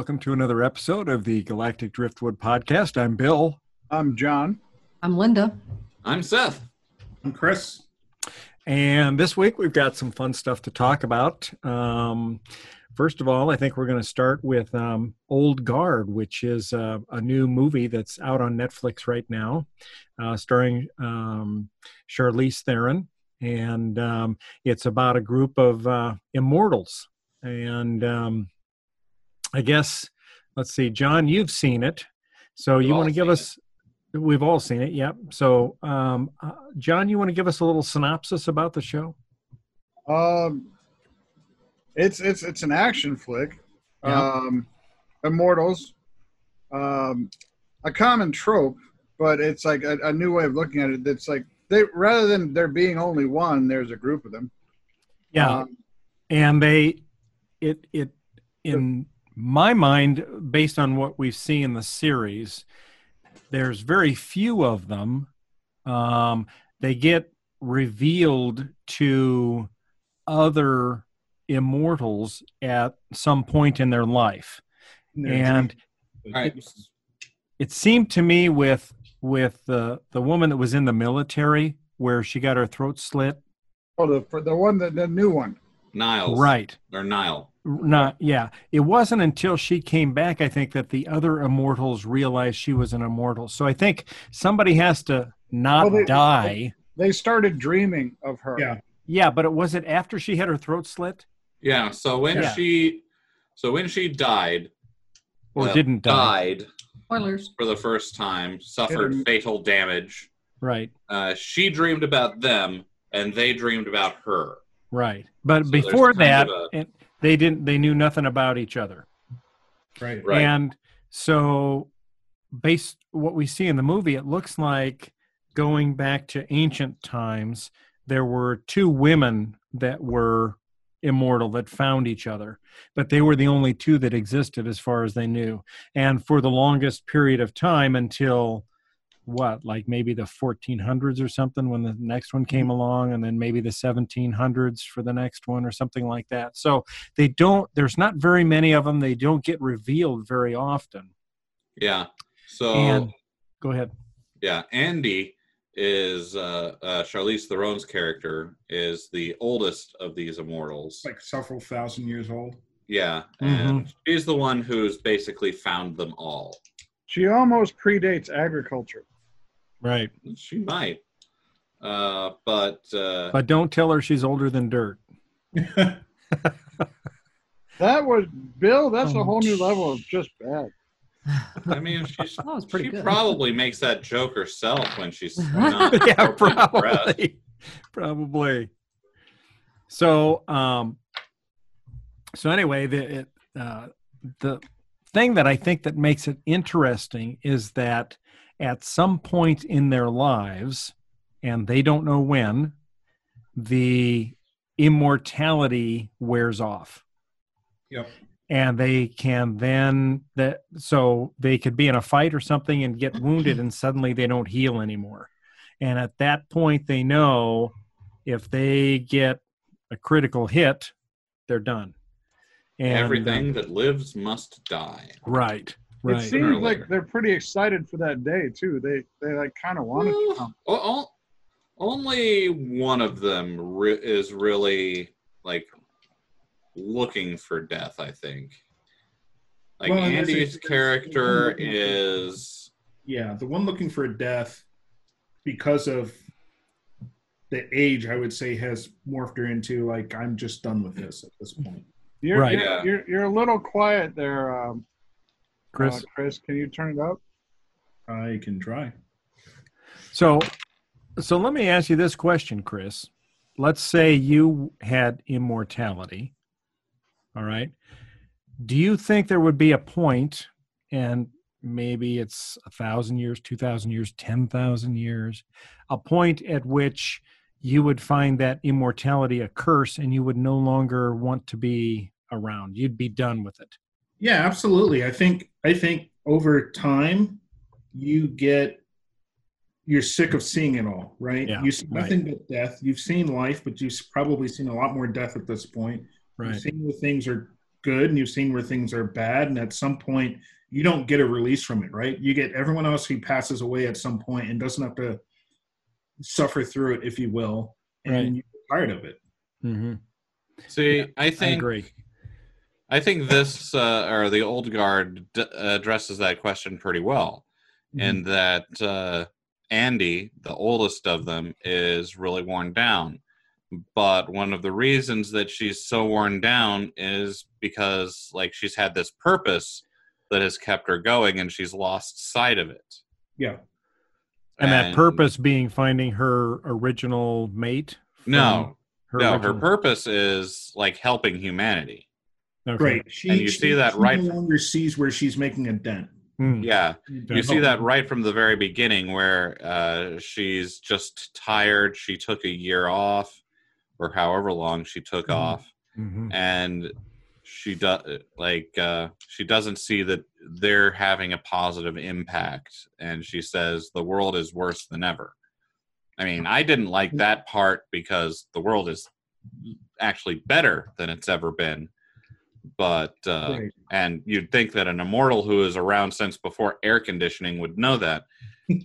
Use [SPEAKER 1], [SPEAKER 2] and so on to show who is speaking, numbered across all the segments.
[SPEAKER 1] Welcome to another episode of the Galactic Driftwood Podcast. I'm Bill.
[SPEAKER 2] I'm John.
[SPEAKER 3] I'm Linda.
[SPEAKER 4] I'm Seth.
[SPEAKER 5] I'm Chris.
[SPEAKER 1] And this week we've got some fun stuff to talk about. Um, first of all, I think we're going to start with um, Old Guard, which is uh, a new movie that's out on Netflix right now, uh, starring um, Charlize Theron. And um, it's about a group of uh, immortals. And um, I guess, let's see, John, you've seen it. So
[SPEAKER 4] We've
[SPEAKER 1] you want to give
[SPEAKER 4] seen
[SPEAKER 1] us We've all seen it. Yep. So, um, uh, John, you want to give us a little synopsis about the show?
[SPEAKER 2] Um, it's it's it's an action flick.
[SPEAKER 1] Yeah.
[SPEAKER 2] Um, Immortals, um, a common trope, but it's like a, a new way of looking at it. That's like they rather than there being only one, there's a group of them.
[SPEAKER 1] Yeah.
[SPEAKER 2] Um,
[SPEAKER 1] and they, it, it, in my mind, based on what we see in the series, there's very few of them. Um, they get revealed to other immortals at some point in their life. And
[SPEAKER 4] All right.
[SPEAKER 1] it seemed to me with with the the woman that was in the military where she got her throat slit
[SPEAKER 2] oh, the the one that the new one.
[SPEAKER 4] Niles.
[SPEAKER 1] right
[SPEAKER 4] Or Nile.
[SPEAKER 1] not yeah it wasn't until she came back i think that the other immortals realized she was an immortal so i think somebody has to not
[SPEAKER 2] Well, they-
[SPEAKER 1] die
[SPEAKER 2] They started dreaming of her.
[SPEAKER 5] Yeah.
[SPEAKER 1] yeah but it was it after she had her throat slit
[SPEAKER 4] Yeah. So when
[SPEAKER 1] Yeah.
[SPEAKER 4] she, so when she died,
[SPEAKER 1] or
[SPEAKER 4] well,
[SPEAKER 1] didn't die
[SPEAKER 4] died
[SPEAKER 3] Spoilers.
[SPEAKER 4] for the first time, suffered
[SPEAKER 2] Didn't-
[SPEAKER 4] fatal damage.
[SPEAKER 1] right
[SPEAKER 4] Uh, she dreamed about them, and they dreamed about her.
[SPEAKER 1] Right but
[SPEAKER 4] So
[SPEAKER 1] before that
[SPEAKER 4] of
[SPEAKER 1] it, they didn't they knew nothing about each other
[SPEAKER 5] Right.
[SPEAKER 4] Right.
[SPEAKER 1] And so, based what we see in the movie, it looks like going back to ancient times, there were two women that were immortal that found each other, but they were the only two that existed as far as they knew. And for the longest period of time until what, like maybe the 1400s or something when the next one came along, and then maybe the 1700s for the next one or something like that. So they don't, there's not very many of them. They don't get revealed very often.
[SPEAKER 4] Yeah. So
[SPEAKER 1] And go ahead.
[SPEAKER 4] yeah, Andy is uh, uh, Charlize Theron's character is the oldest of these immortals.
[SPEAKER 5] Like several thousand years old.
[SPEAKER 4] Yeah,
[SPEAKER 1] Mm-hmm.
[SPEAKER 4] and she's the one who's basically found them all.
[SPEAKER 2] She almost predates agriculture.
[SPEAKER 1] Right.
[SPEAKER 4] She might. Uh, but uh,
[SPEAKER 1] But don't tell her she's older than dirt.
[SPEAKER 2] That was Bill. That's
[SPEAKER 1] Oh.
[SPEAKER 2] a whole new level of just bad.
[SPEAKER 4] I mean, she's,
[SPEAKER 3] That was pretty
[SPEAKER 4] she
[SPEAKER 3] good.
[SPEAKER 4] probably makes that joke herself when she's not
[SPEAKER 1] yeah, probably. Probably. So, um, so anyway, the it, uh, the thing that I think that makes it interesting is that at some point in their lives, and they don't know when, the immortality wears off.
[SPEAKER 5] Yep.
[SPEAKER 1] and they can then that so they could be in a fight or something and get wounded and suddenly they don't heal anymore and at that point they know if they get a critical hit they're done and
[SPEAKER 4] Everything um, that lives must die.
[SPEAKER 1] right
[SPEAKER 2] It seems
[SPEAKER 4] Sooner
[SPEAKER 2] like
[SPEAKER 4] later.
[SPEAKER 2] they're pretty excited for that day too. They they like kind of want it to come.
[SPEAKER 4] O- o- only one of them re- is really like looking for death. I think. Like
[SPEAKER 5] Well, and that's
[SPEAKER 4] Andy's
[SPEAKER 5] it.
[SPEAKER 4] character is
[SPEAKER 5] Yeah, the one looking for death because of the age, I would say, has morphed her into like I'm just done with this at this point.
[SPEAKER 2] You're,
[SPEAKER 1] Right.
[SPEAKER 2] You're,
[SPEAKER 4] Yeah.
[SPEAKER 2] you're, you're a little quiet there, um,
[SPEAKER 1] chris
[SPEAKER 2] uh, Chris. Can you turn it up?
[SPEAKER 5] I can try.
[SPEAKER 1] so so let me ask you this question chris let's say you had immortality. All right. Do you think there would be a point, and maybe it's a thousand years, two thousand years, ten thousand years, a point at which you would find that immortality a curse and you would no longer want to be around? You'd be done with it.
[SPEAKER 5] Yeah, absolutely. I think I think over time you get you're sick of seeing it all, right?
[SPEAKER 1] Yeah,
[SPEAKER 5] you see
[SPEAKER 1] right.
[SPEAKER 5] nothing but death. You've seen life, but you've probably seen a lot more death at this point.
[SPEAKER 1] Right.
[SPEAKER 5] You've seen where things are good and you've seen where things are bad. And at some point, you don't get a release from it, right? You get everyone else who passes away at some point and doesn't have to suffer through it, if you will. And
[SPEAKER 1] Right.
[SPEAKER 5] you get tired of it.
[SPEAKER 1] Mm-hmm.
[SPEAKER 4] See, I
[SPEAKER 1] I
[SPEAKER 4] think
[SPEAKER 1] agree.
[SPEAKER 4] I think this uh, or the old guard d- addresses that question pretty well,
[SPEAKER 1] Mm-hmm.
[SPEAKER 4] in that uh, Andy, the oldest of them, is really worn down. But one of the reasons that she's so worn down is because, like, she's had this purpose that has kept her going, and she's lost sight of it.
[SPEAKER 5] Yeah.
[SPEAKER 1] And that purpose being finding her original mate.
[SPEAKER 4] No,
[SPEAKER 1] her
[SPEAKER 4] no, her purpose is like helping humanity.
[SPEAKER 1] Okay.
[SPEAKER 5] Right. She,
[SPEAKER 4] And you see that
[SPEAKER 5] she
[SPEAKER 4] right-
[SPEAKER 5] no longer sees where she's making a dent.
[SPEAKER 1] Hmm.
[SPEAKER 4] Yeah,
[SPEAKER 1] Okay.
[SPEAKER 4] you see that right from the very beginning where uh, she's just tired she took a year off or however long she took
[SPEAKER 5] Mhm.
[SPEAKER 4] off
[SPEAKER 1] Mhm.
[SPEAKER 4] and she does like uh, she doesn't see that they're having a positive impact and she says the world is worse than ever i mean i didn't like that part because the world is actually better than it's ever been but uh,
[SPEAKER 5] Right.
[SPEAKER 4] and you'd think that an immortal who is around since before air conditioning would know that.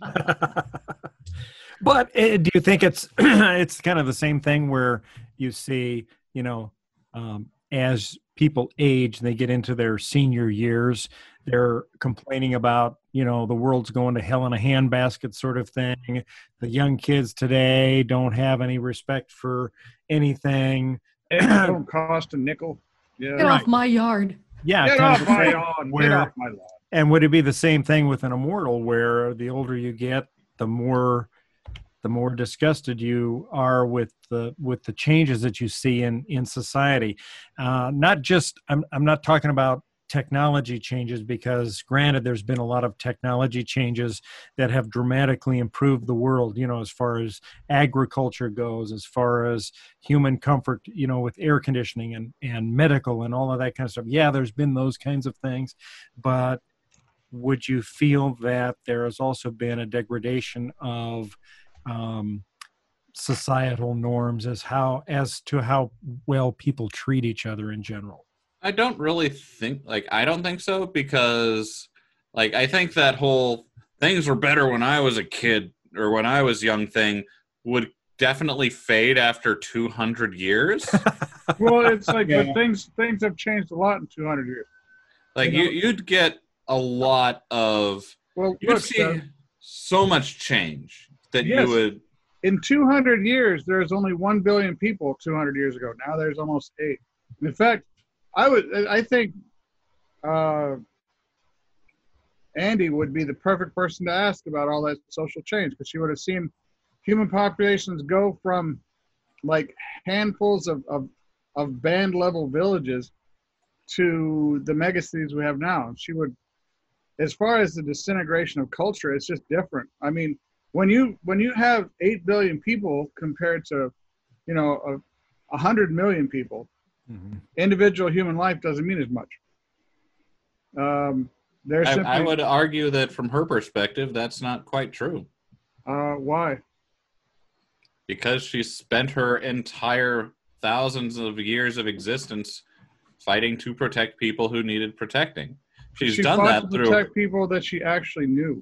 [SPEAKER 1] but uh, do you think it's it's kind of the same thing where you see you know um, as people age they get into their senior years they're complaining about you know the world's going to hell in a handbasket sort of thing the young kids today don't have any respect for anything
[SPEAKER 2] It don't cost a nickel. Yeah.
[SPEAKER 3] Get
[SPEAKER 1] Right.
[SPEAKER 3] off my yard.
[SPEAKER 1] yeah
[SPEAKER 2] Get off my
[SPEAKER 1] same-
[SPEAKER 2] lawn. Get off my lawn.
[SPEAKER 1] and would it be the same thing with an immortal where the older you get the more the more disgusted you are with the with the changes that you see in in society. Uh, not just I'm, I'm not talking about technology changes because granted there's been a lot of technology changes that have dramatically improved the world you know as far as agriculture goes as far as human comfort you know with air conditioning and and medical and all of that kind of stuff. Yeah there's been those kinds of things but would you feel that there has also been a degradation of um, societal norms as how as to how well people treat each other in general
[SPEAKER 4] I don't really think like I don't think so because like I think that whole things were better when I was a kid or when I was young thing would definitely fade after 200 years.
[SPEAKER 2] Well, it's like
[SPEAKER 5] Yeah.
[SPEAKER 2] things things have changed a lot in 200 years.
[SPEAKER 4] like
[SPEAKER 2] You
[SPEAKER 4] you
[SPEAKER 2] know-
[SPEAKER 4] you'd get a lot of
[SPEAKER 2] Well,
[SPEAKER 4] you'd
[SPEAKER 2] look,
[SPEAKER 4] see
[SPEAKER 2] uh,
[SPEAKER 4] so much change that
[SPEAKER 2] Yes.
[SPEAKER 4] you would
[SPEAKER 2] in 200 years, there's only 1 billion people 200 years ago. Now there's almost 8. In fact, I would I think uh, Andy would be the perfect person to ask about all that social change because she would have seen human populations go from like handfuls of, of, of band level villages to the megacities we have now. She would, as far as the disintegration of culture, it's just different. I mean, when you when you have eight billion people compared to, you know, a, a hundred million people, individual human life doesn't mean as much. Um, there's
[SPEAKER 4] I,
[SPEAKER 2] simply
[SPEAKER 4] I would argue that from her perspective that's not quite true
[SPEAKER 2] uh, why?
[SPEAKER 4] because she spent her entire thousands of years of existence fighting to protect people who needed protecting. She's
[SPEAKER 2] she
[SPEAKER 4] done that
[SPEAKER 2] to
[SPEAKER 4] through
[SPEAKER 2] protect people that she actually knew.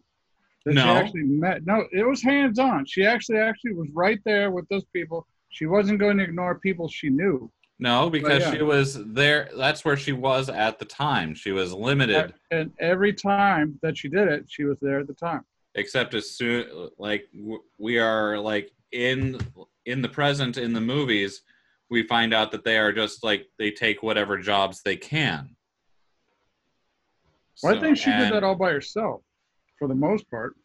[SPEAKER 2] That she
[SPEAKER 4] No.
[SPEAKER 2] actually met. No, it was hands on. She actually actually was right there with those people. She wasn't going to ignore people she knew.
[SPEAKER 4] no because
[SPEAKER 2] yeah.
[SPEAKER 4] she was there that's where she was at the time. She was limited
[SPEAKER 2] And every time that she did it, she was there at the time.
[SPEAKER 4] except as soon like we are like in in the present in the movies we find out that they are just like they take whatever jobs they can.
[SPEAKER 2] Well, I think she did that all by herself, for the most part.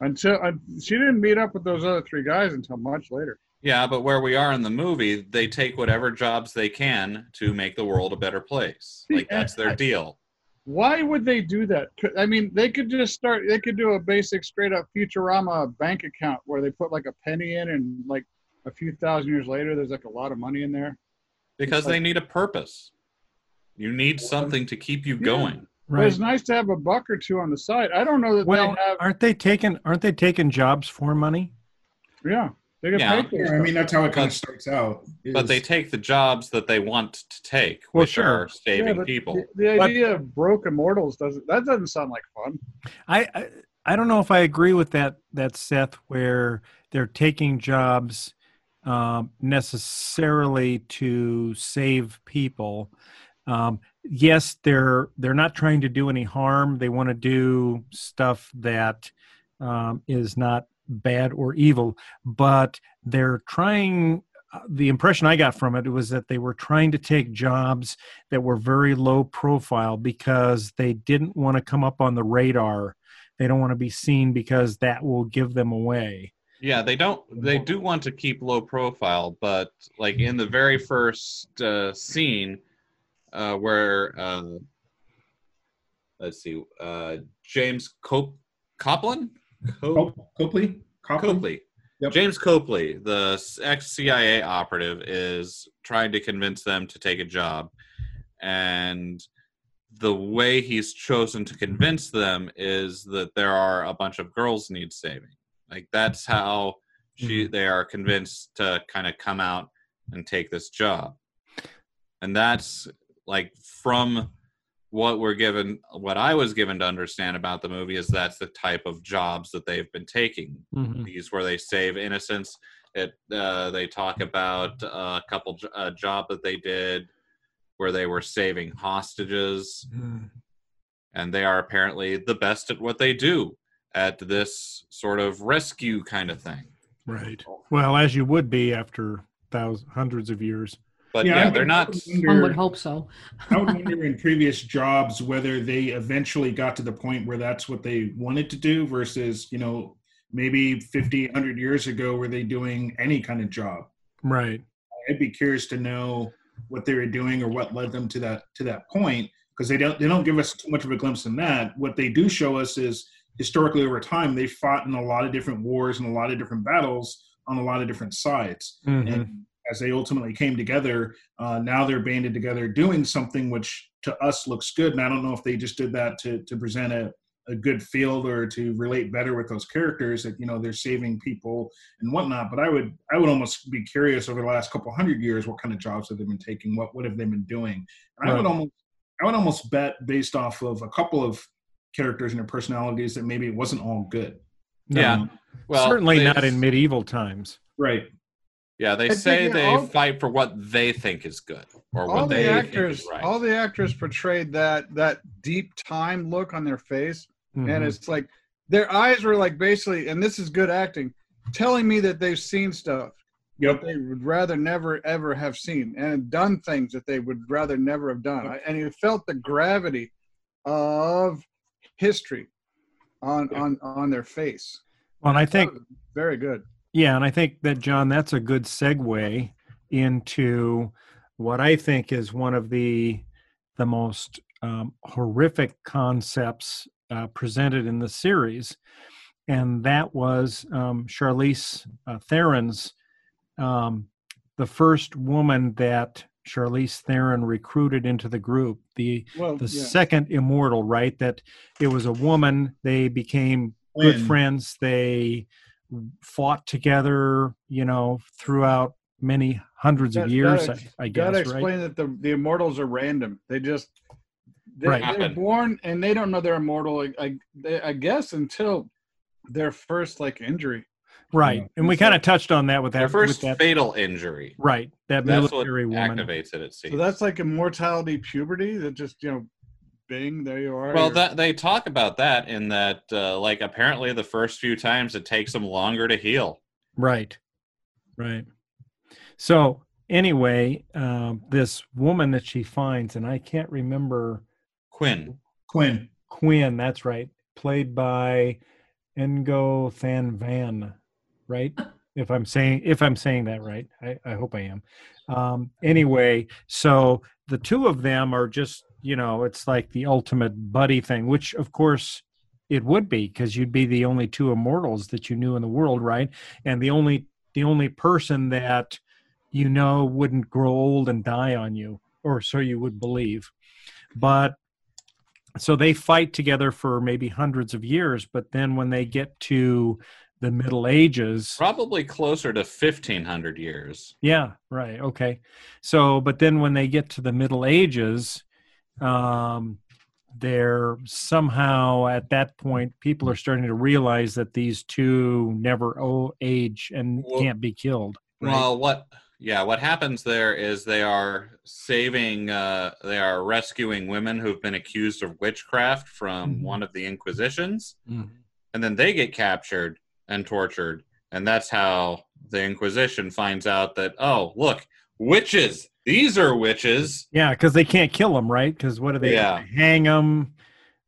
[SPEAKER 2] Until uh, she didn't meet up with those other three guys until much later.
[SPEAKER 4] Yeah, but where we are in the movie, they take whatever jobs they can to make the world a better place.
[SPEAKER 2] See,
[SPEAKER 4] Like that's their
[SPEAKER 2] I-
[SPEAKER 4] deal.
[SPEAKER 2] Why would they do that? I mean, they could just start. They could do a basic, straight up Futurama bank account where they put like a penny in, and like a few thousand years later, there's like a lot of money in there.
[SPEAKER 4] Because
[SPEAKER 2] like-
[SPEAKER 4] they need a purpose. You need something to keep you
[SPEAKER 2] Yeah.
[SPEAKER 4] going.
[SPEAKER 2] But it's nice to have a buck or two on the side. I don't know that
[SPEAKER 1] Well,
[SPEAKER 2] they have.
[SPEAKER 1] aren't they taking aren't they taking jobs for money?
[SPEAKER 2] Yeah, they get
[SPEAKER 4] Yeah.
[SPEAKER 2] paid for
[SPEAKER 5] Yeah,
[SPEAKER 2] this
[SPEAKER 5] I mean that's how it kind
[SPEAKER 4] But-
[SPEAKER 5] of starts out.
[SPEAKER 4] But they take the jobs that they want to take,
[SPEAKER 1] Well,
[SPEAKER 4] which
[SPEAKER 1] sure.
[SPEAKER 4] are saving
[SPEAKER 2] Yeah,
[SPEAKER 4] people.
[SPEAKER 2] The, the
[SPEAKER 1] But-
[SPEAKER 2] idea of broke immortals doesn't. That doesn't sound like fun.
[SPEAKER 1] I, I I don't know if I agree with that that Seth where they're taking jobs um, necessarily to save people. Um, yes, they're they're not trying to do any harm. They want to do stuff that um, is not bad or evil, but they're trying. uh, The impression I got from it was that they were trying to take jobs that were very low profile because they didn't want to come up on the radar. They don't want to be seen because that will give them away.
[SPEAKER 4] Yeah, they don't. They do want to keep low profile, but like in the very first uh, scene, uh, where uh, let's see, uh, James Cop- Cop-
[SPEAKER 5] Cop- Copley, Copley?
[SPEAKER 4] Copley,
[SPEAKER 5] Yep.
[SPEAKER 4] James Copley, the ex CIA operative, is trying to convince them to take a job, and the way he's chosen to convince them is that there are a bunch of girls need saving. Like that's how she they are convinced to kind of come out and take this job. And that's like from what we're given what I was given to understand about the movie is that's the type of jobs that they've been taking.
[SPEAKER 1] Mhm.
[SPEAKER 4] These where they save innocents. It uh, they talk about a couple a job that they did where they were saving hostages and they are apparently the best at what they do at this sort of rescue kind of thing.
[SPEAKER 1] Right. Well, as you would be after thousands, hundreds of years.
[SPEAKER 4] But
[SPEAKER 5] Yeah,
[SPEAKER 4] yeah, they're not.
[SPEAKER 5] wonder-
[SPEAKER 3] One would hope so.
[SPEAKER 5] I would wonder in previous jobs whether they eventually got to the point where that's what they wanted to do versus, you know, maybe 50, 100 years ago, were they doing any kind of job?
[SPEAKER 1] Right.
[SPEAKER 5] I'd be curious to know what they were doing or what led them to that to that point because they don't they don't give us too much of a glimpse in that. What they do show us is historically over time they fought in a lot of different wars and a lot of different battles on a lot of different sides.
[SPEAKER 1] Mhm.
[SPEAKER 5] And as they ultimately came together, uh, now they're banded together doing something which to us looks good. And I don't know if they just did that to to present a a good field or to relate better with those characters that you know they're saving people and whatnot. But I would I would almost be curious over the last couple hundred years what kind of jobs have they been taking? What what have they been doing? And I would almost I would almost bet based off of a couple of characters and their personalities that maybe it wasn't all good.
[SPEAKER 4] Yeah.
[SPEAKER 5] Um,
[SPEAKER 4] Well,
[SPEAKER 1] Certainly not in medieval times.
[SPEAKER 5] right.
[SPEAKER 4] Yeah, they
[SPEAKER 2] I
[SPEAKER 4] say they
[SPEAKER 2] all-
[SPEAKER 4] fight for what they think is good or
[SPEAKER 2] all
[SPEAKER 4] what
[SPEAKER 2] the
[SPEAKER 4] they
[SPEAKER 2] actors,
[SPEAKER 4] think is right.
[SPEAKER 2] all the actors portrayed that that deep time look on their face,
[SPEAKER 1] Mhm.
[SPEAKER 2] and it's like their eyes were like basically, and this is good acting, telling me that they've seen stuff
[SPEAKER 5] Yep.
[SPEAKER 2] they would rather never ever have seen, and done things that they would rather never have done, I- and you felt the gravity of history on on on their face.
[SPEAKER 1] well, and I think
[SPEAKER 2] very good.
[SPEAKER 1] Yeah, and I think that John, that's a good segue into what I think is one of the the most um, horrific concepts uh, presented in the series, and that was um, Charlize uh, Theron's um, the first woman that Charlize Theron recruited into the group. The
[SPEAKER 2] Well,
[SPEAKER 1] the
[SPEAKER 2] yeah.
[SPEAKER 1] second immortal, right? That it was a woman. They became good friends. They fought together, you know, throughout many hundreds of
[SPEAKER 2] That-
[SPEAKER 1] years.
[SPEAKER 2] that
[SPEAKER 1] I, I
[SPEAKER 2] gotta
[SPEAKER 1] guess, right?
[SPEAKER 2] explain that the the immortals are random. They just they,
[SPEAKER 1] Right.
[SPEAKER 2] they're
[SPEAKER 4] Happen.
[SPEAKER 2] born and they don't know they're immortal. I I, they, I guess until their first like injury.
[SPEAKER 1] Right,
[SPEAKER 5] Yeah.
[SPEAKER 1] and we kind of touched on that with that.
[SPEAKER 4] Their first
[SPEAKER 1] with that
[SPEAKER 4] fatal injury.
[SPEAKER 1] right, that
[SPEAKER 4] That's what
[SPEAKER 1] military woman.
[SPEAKER 4] activates it. It seems.
[SPEAKER 2] So that's like immortality puberty. That just you know, bing, there you are.
[SPEAKER 4] well, that they talk about that in that, uh, like, apparently the first few times it takes them longer to heal.
[SPEAKER 1] Right, right. So anyway, um, this woman that she finds, and I can't remember
[SPEAKER 4] Quinn.
[SPEAKER 5] Quinn.
[SPEAKER 1] Quinn. That's right, played by Ngo Thanh Van, right? if I'm saying if I'm saying that right. I, I hope I am. Um, anyway, so the two of them are just you know it's like the ultimate buddy thing, which of course it would be because you'd be the only two immortals that you knew in the world, right? And the only the only person that you know wouldn't grow old and die on you, or so you would believe. But so they fight together for maybe hundreds of years, but then when they get to the Middle Ages,
[SPEAKER 4] Probably closer to 1500 years.
[SPEAKER 1] yeah, right, okay. So, but then when they get to the Middle Ages, um, they're somehow at that point people are starting to realize that these two never age and
[SPEAKER 4] Well-
[SPEAKER 1] can't be killed. right?
[SPEAKER 4] Well, what? Yeah, what happens there is they are saving, uh, they are rescuing women who've been accused of witchcraft from
[SPEAKER 1] Mhm.
[SPEAKER 4] one of the Inquisitions,
[SPEAKER 1] Mhm.
[SPEAKER 4] and then they get captured and tortured, and that's how the Inquisition finds out that oh, look, witches. These are witches.
[SPEAKER 1] Yeah, because they can't kill them, right? Because what do they? do?
[SPEAKER 4] Yeah.
[SPEAKER 1] They hang them.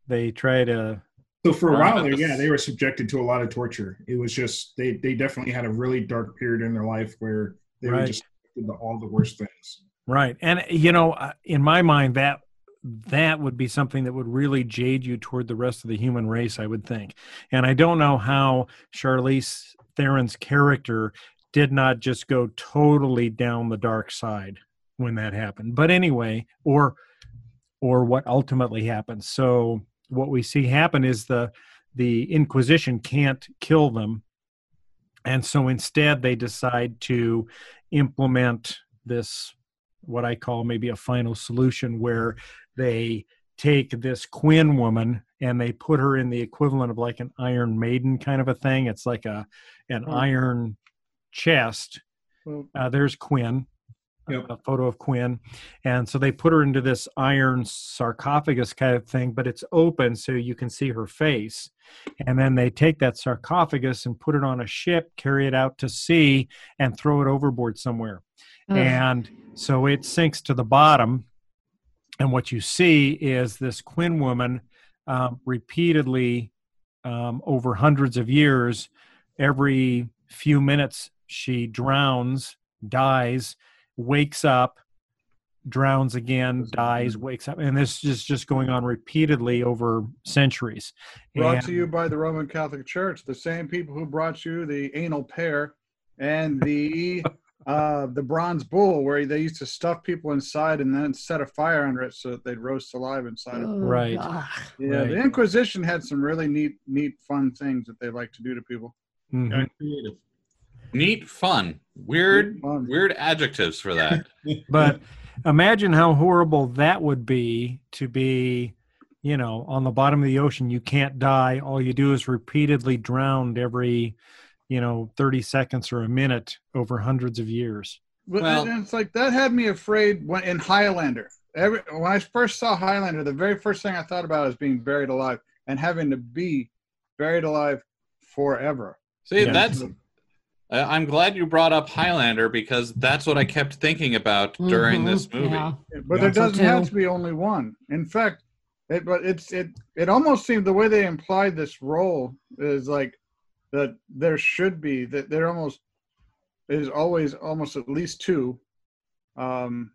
[SPEAKER 1] They try to.
[SPEAKER 5] So for a while
[SPEAKER 4] but
[SPEAKER 5] there, yeah, they were subjected to a lot of torture. It was just they they definitely had a really dark period in their life where they were just did the, all the worst things.
[SPEAKER 1] Right, and you know, uh, in my mind, that that would be something that would really jade you toward the rest of the human race. I would think, and I don't know how Charlize Theron's character did not just go totally down the dark side when that happened. But anyway, or or what ultimately happened. So what we see happen is the the Inquisition can't kill them, and so instead they decide to implement this what I call maybe a final solution where they take this Quinn woman and they put her in the equivalent of like an Iron Maiden kind of a thing. It's like a an
[SPEAKER 2] Oh.
[SPEAKER 1] iron chest.
[SPEAKER 2] Well,
[SPEAKER 1] Uh, there's Quinn,
[SPEAKER 5] Yep.
[SPEAKER 1] a photo of Quinn, and so they put her into this iron sarcophagus kind of thing, but it's open so you can see her face. And then they take that sarcophagus and put it on a ship, carry it out to sea, and throw it overboard somewhere
[SPEAKER 3] Ugh.
[SPEAKER 1] and so it sinks to the bottom and what you see is this quinn woman um, repeatedly um, over hundreds of years every few minutes she drowns dies wakes up drowns again dies wakes up and this is just going on repeatedly over centuries
[SPEAKER 2] brought
[SPEAKER 1] And-
[SPEAKER 2] to you by the Roman Catholic Church, the same people who brought you the anal pear and the uh, the bronze bull, where they used to stuff people inside and then set a fire under it so that they'd roast alive inside of it.
[SPEAKER 3] Oh,
[SPEAKER 1] Right.
[SPEAKER 2] Yeah,
[SPEAKER 1] Right.
[SPEAKER 2] the Inquisition had some really neat, neat, fun things that they like to do to people.
[SPEAKER 1] Mhm.
[SPEAKER 5] Got creative.
[SPEAKER 4] Neat, fun, weird,
[SPEAKER 2] Fun.
[SPEAKER 4] weird adjectives for that.
[SPEAKER 1] but imagine how horrible that would be to be you know on the bottom of the ocean you can't die all you do is repeatedly drowned every you know 30 seconds or a minute over hundreds of years
[SPEAKER 4] Well-
[SPEAKER 2] and it's like that had me afraid when in Highlander. Every when I first saw Highlander, the very first thing I thought about is being buried alive and having to be buried alive forever.
[SPEAKER 4] See,
[SPEAKER 1] Yeah.
[SPEAKER 4] that's. I- I'm glad you brought up Highlander because that's what I kept thinking about during
[SPEAKER 3] Mhm,
[SPEAKER 4] this movie.
[SPEAKER 3] yeah.
[SPEAKER 2] But
[SPEAKER 5] Yeah.
[SPEAKER 2] there doesn't have to be only one. In fact, it but it's it it almost seemed the way they implied this role is like that there should be that there almost is always almost at least two. Um,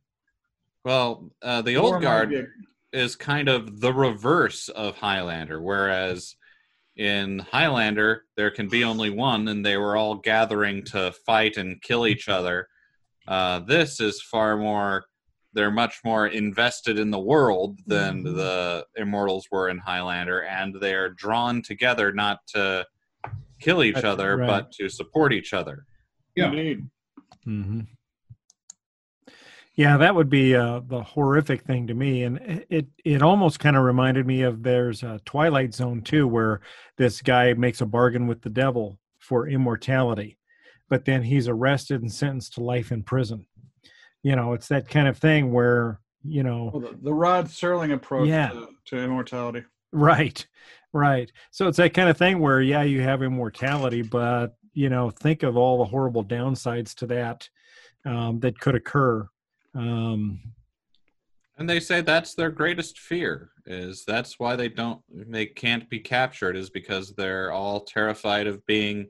[SPEAKER 4] Well, uh, the old guard is kind of the reverse of Highlander, whereas in Highlander there can be only one, and they were all gathering to fight and kill each other. Uh, this is far more. They're much more invested in the world than
[SPEAKER 3] Mhm.
[SPEAKER 4] the immortals were in Highlander, and they are drawn together not to kill each
[SPEAKER 1] Right,
[SPEAKER 4] other,
[SPEAKER 1] right.
[SPEAKER 4] but to support each other.
[SPEAKER 5] Yeah.
[SPEAKER 2] Indeed.
[SPEAKER 1] Yeah, that would be uh, the horrific thing to me, and it it, it almost kind of reminded me of there's a Twilight Zone too, where this guy makes a bargain with the devil for immortality, but then he's arrested and sentenced to life in prison. You know, it's that kind of thing where you know
[SPEAKER 2] Well, the, the Rod Serling approach
[SPEAKER 1] Yeah.
[SPEAKER 2] to, to immortality.
[SPEAKER 1] Right, right. So it's that kind of thing where, yeah, you have immortality, but you know, think of all the horrible downsides to that um, that could occur. Um,
[SPEAKER 4] And they say that's their greatest fear is that's why they don't they can't be captured is because they're all terrified of being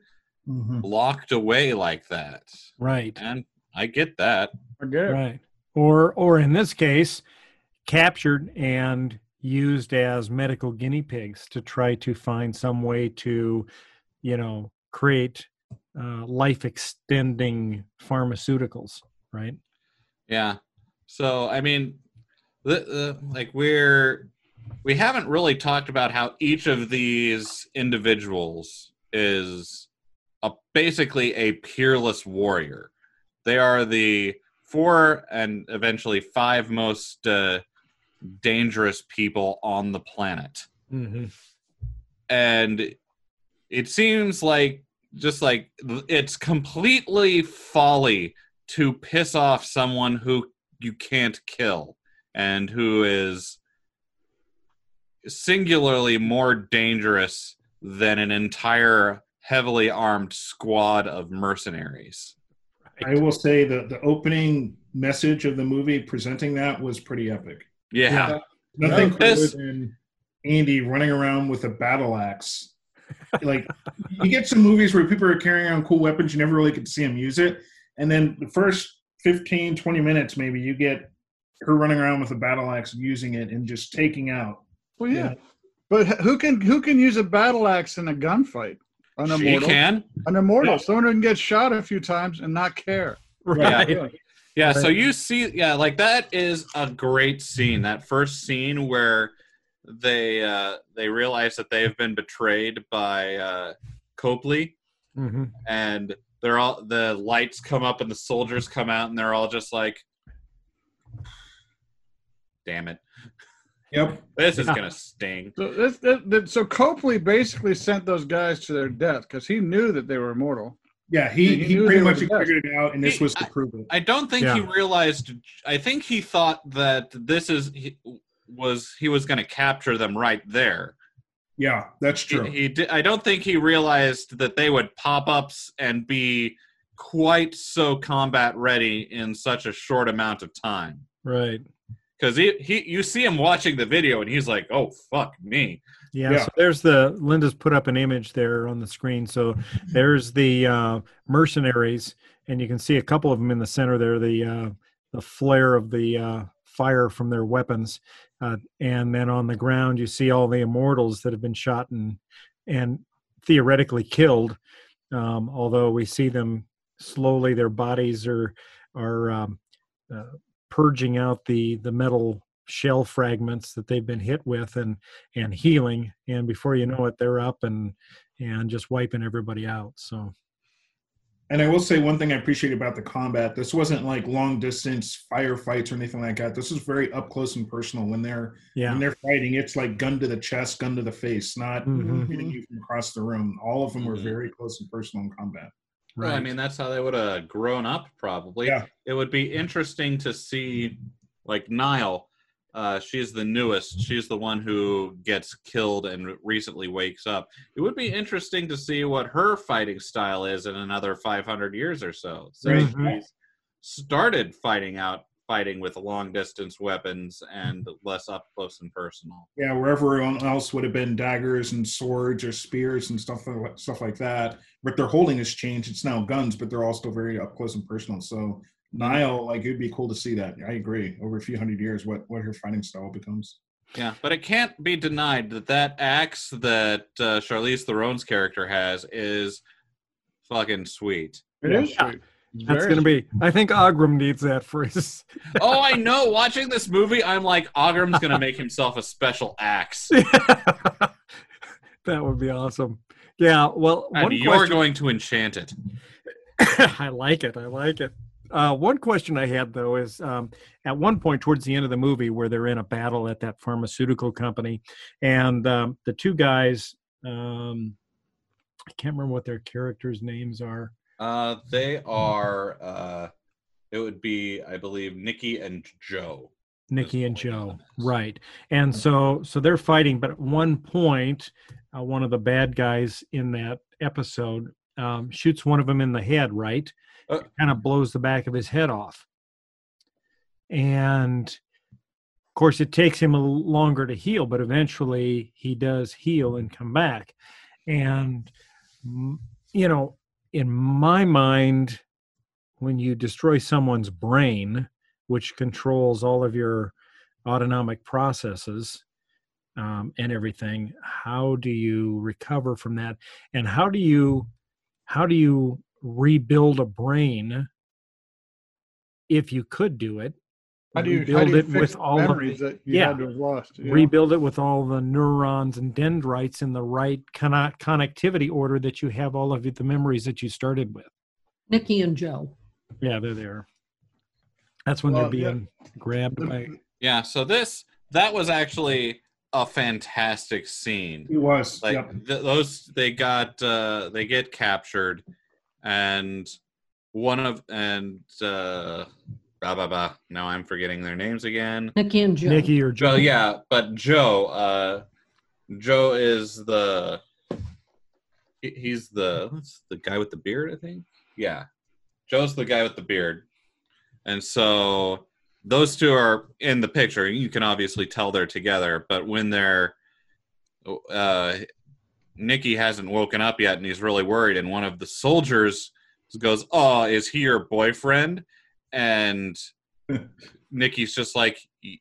[SPEAKER 5] Mhm.
[SPEAKER 4] locked away like that.
[SPEAKER 1] Right.
[SPEAKER 4] And I get that.
[SPEAKER 2] Forget it.
[SPEAKER 1] Right. Or or in this case, captured and used as medical guinea pigs to try to find some way to, you know, create uh, life extending pharmaceuticals. Right.
[SPEAKER 4] Yeah. So I mean, the, the like we're we haven't really talked about how each of these individuals is a basically a peerless warrior. They are the four and eventually five most uh, dangerous people on the planet.
[SPEAKER 1] Mm-hmm.
[SPEAKER 4] and it seems like just like it's completely folly to piss off someone who you can't kill and who is singularly more dangerous than an entire heavily armed squad of mercenaries.
[SPEAKER 5] I will say that the opening message of the movie presenting that was pretty epic.
[SPEAKER 4] Yeah.
[SPEAKER 5] Nothing
[SPEAKER 4] This-
[SPEAKER 5] cooler than Andy running around with a battle axe. Like you get some movies where people are carrying around cool weapons, you never really get to see them use it. And then the first 15, 20 minutes, maybe you get her running around with a battle axe, using it and just taking out.
[SPEAKER 2] Well, yeah. But who can who can use a battle axe in a gunfight? An
[SPEAKER 4] She
[SPEAKER 2] immortal.
[SPEAKER 4] can.
[SPEAKER 2] An immortal.
[SPEAKER 5] Yeah.
[SPEAKER 2] Someone who can get shot a few times and not care.
[SPEAKER 1] Right.
[SPEAKER 4] Yeah. Yeah, so you see, yeah, like that is a great scene. That first scene where they uh, they realize that they have been betrayed by uh, Copley,
[SPEAKER 1] hmm
[SPEAKER 4] and they're all the lights come up and the soldiers come out, and they're all just like, "Damn it,
[SPEAKER 5] Yep.
[SPEAKER 4] this is
[SPEAKER 1] Yeah.
[SPEAKER 4] gonna sting."
[SPEAKER 2] So this, this, this- so Copley basically sent those guys to their death because he knew that they were immortal.
[SPEAKER 5] Yeah, he,
[SPEAKER 2] He
[SPEAKER 5] he, pretty much figured it out, and this
[SPEAKER 4] He-
[SPEAKER 5] was to prove it.
[SPEAKER 4] I don't think he realized. I think he thought that this is he, was he was going to capture them right there.
[SPEAKER 5] Yeah, that's
[SPEAKER 4] He,
[SPEAKER 5] true.
[SPEAKER 4] he did, I don't think he realized that they would pop ups and be quite so combat ready in such a short amount of time.
[SPEAKER 1] Right.
[SPEAKER 4] Because he, he, you see him watching the video and he's like, "Oh fuck me!"
[SPEAKER 1] Yeah,
[SPEAKER 5] Yeah.
[SPEAKER 1] So there's the Linda's put up an image there on the screen. So there's the uh, mercenaries, and you can see a couple of them in the center there. The uh, the flare of the uh, fire from their weapons, uh, and then on the ground you see all the immortals that have been shot and and theoretically killed. Um, although we see them slowly, their bodies are are um, uh, purging out the the metal shell fragments that they've been hit with and and healing and before you know it they're up and and just wiping everybody out so
[SPEAKER 5] And I will say one thing I appreciate about the combat. This wasn't like long distance firefights or anything like that. This was very up close and personal. When they're
[SPEAKER 1] yeah
[SPEAKER 5] when they're fighting, it's like gun to the chest, gun to the face, not
[SPEAKER 1] Mhm.
[SPEAKER 5] hitting you from across the room. All of them were
[SPEAKER 4] Mhm.
[SPEAKER 5] very close and personal in combat.
[SPEAKER 4] Well, I mean, that's how they would have grown up. Probably.
[SPEAKER 5] Yeah.
[SPEAKER 4] It would be interesting to see, like Nile. Uh, she's the newest. She's the one who gets killed and recently wakes up. It would be interesting to see what her fighting style is in another 500 years or so. Since
[SPEAKER 1] Right.
[SPEAKER 4] she's started fighting out, fighting with long distance weapons and less up close and personal.
[SPEAKER 5] Yeah, where everyone else would have been daggers and swords or spears and stuff stuff like that. But their holding has changed. It's now guns, but they're all still very up close and personal. So Nile, like it'd be cool to see that. I agree. Over a few hundred years, what what her fighting style becomes.
[SPEAKER 4] Yeah, but it can't be denied that that axe that uh, Charlize Theron's character has is fucking sweet.
[SPEAKER 2] It
[SPEAKER 5] Yeah.
[SPEAKER 2] is sweet. It's
[SPEAKER 1] that's
[SPEAKER 2] very
[SPEAKER 1] gonna be i think Ogram needs that for his
[SPEAKER 4] oh, I know. Watching this movie, I'm like, Ogram's gonna make himself a special axe,
[SPEAKER 1] that would be awesome yeah well
[SPEAKER 4] and
[SPEAKER 1] one
[SPEAKER 4] you're
[SPEAKER 1] question
[SPEAKER 4] going to enchant it.
[SPEAKER 1] I like it. I like it. Uh, one question I had though is um, at one point towards the end of the movie where they're in a battle at that pharmaceutical company, and um, the two guys, um, I can't remember what their characters' names are.
[SPEAKER 4] Uh, they are. Uh, it would be, I believe, Nicky and Joe.
[SPEAKER 1] Nicky and
[SPEAKER 4] That's what we
[SPEAKER 1] Joe, right? And so, so they're fighting, but at one point, uh, one of the bad guys in that episode um, shoots one of them in the head, right?
[SPEAKER 4] Uh.
[SPEAKER 1] kind of blows the back of his head off, and of course, it takes him a longer to heal, but eventually he does heal and come back. And you know, in my mind, when you destroy someone's brain, which controls all of your autonomic processes um, and everything, how do you recover from that? And how do you how do you rebuild a brain if you could do it?
[SPEAKER 2] How do you, how
[SPEAKER 1] rebuild
[SPEAKER 2] do you
[SPEAKER 1] it with all of
[SPEAKER 2] memories
[SPEAKER 1] the,
[SPEAKER 2] that you
[SPEAKER 1] yeah.
[SPEAKER 2] had to have lost? you know?
[SPEAKER 1] rebuild it with all the neurons and dendrites in the right conno- connectivity order that you have all of the memories that you started with.
[SPEAKER 3] Nicky and Joe.
[SPEAKER 1] Yeah, they're there. That's when
[SPEAKER 2] Well,
[SPEAKER 1] they're
[SPEAKER 2] yeah.
[SPEAKER 1] being grabbed by.
[SPEAKER 4] Yeah, so this that was actually a fantastic scene.
[SPEAKER 5] It was.
[SPEAKER 4] Like
[SPEAKER 5] yep.
[SPEAKER 4] th- those they got uh they get captured and one of and uh blah blah blah. Now I'm forgetting their names again.
[SPEAKER 3] Nicky and Joe.
[SPEAKER 1] Nicky or Joe.
[SPEAKER 4] Well, yeah, but Joe, uh, Joe is the he's the what's the guy with the beard, I think. Yeah, Joe's the guy with the beard, and so those two are in the picture. You can obviously tell they're together, but when they're uh, Nicky hasn't woken up yet, and he's really worried, and one of the soldiers goes, "Oh, is he your boyfriend?" And Nicky's just like,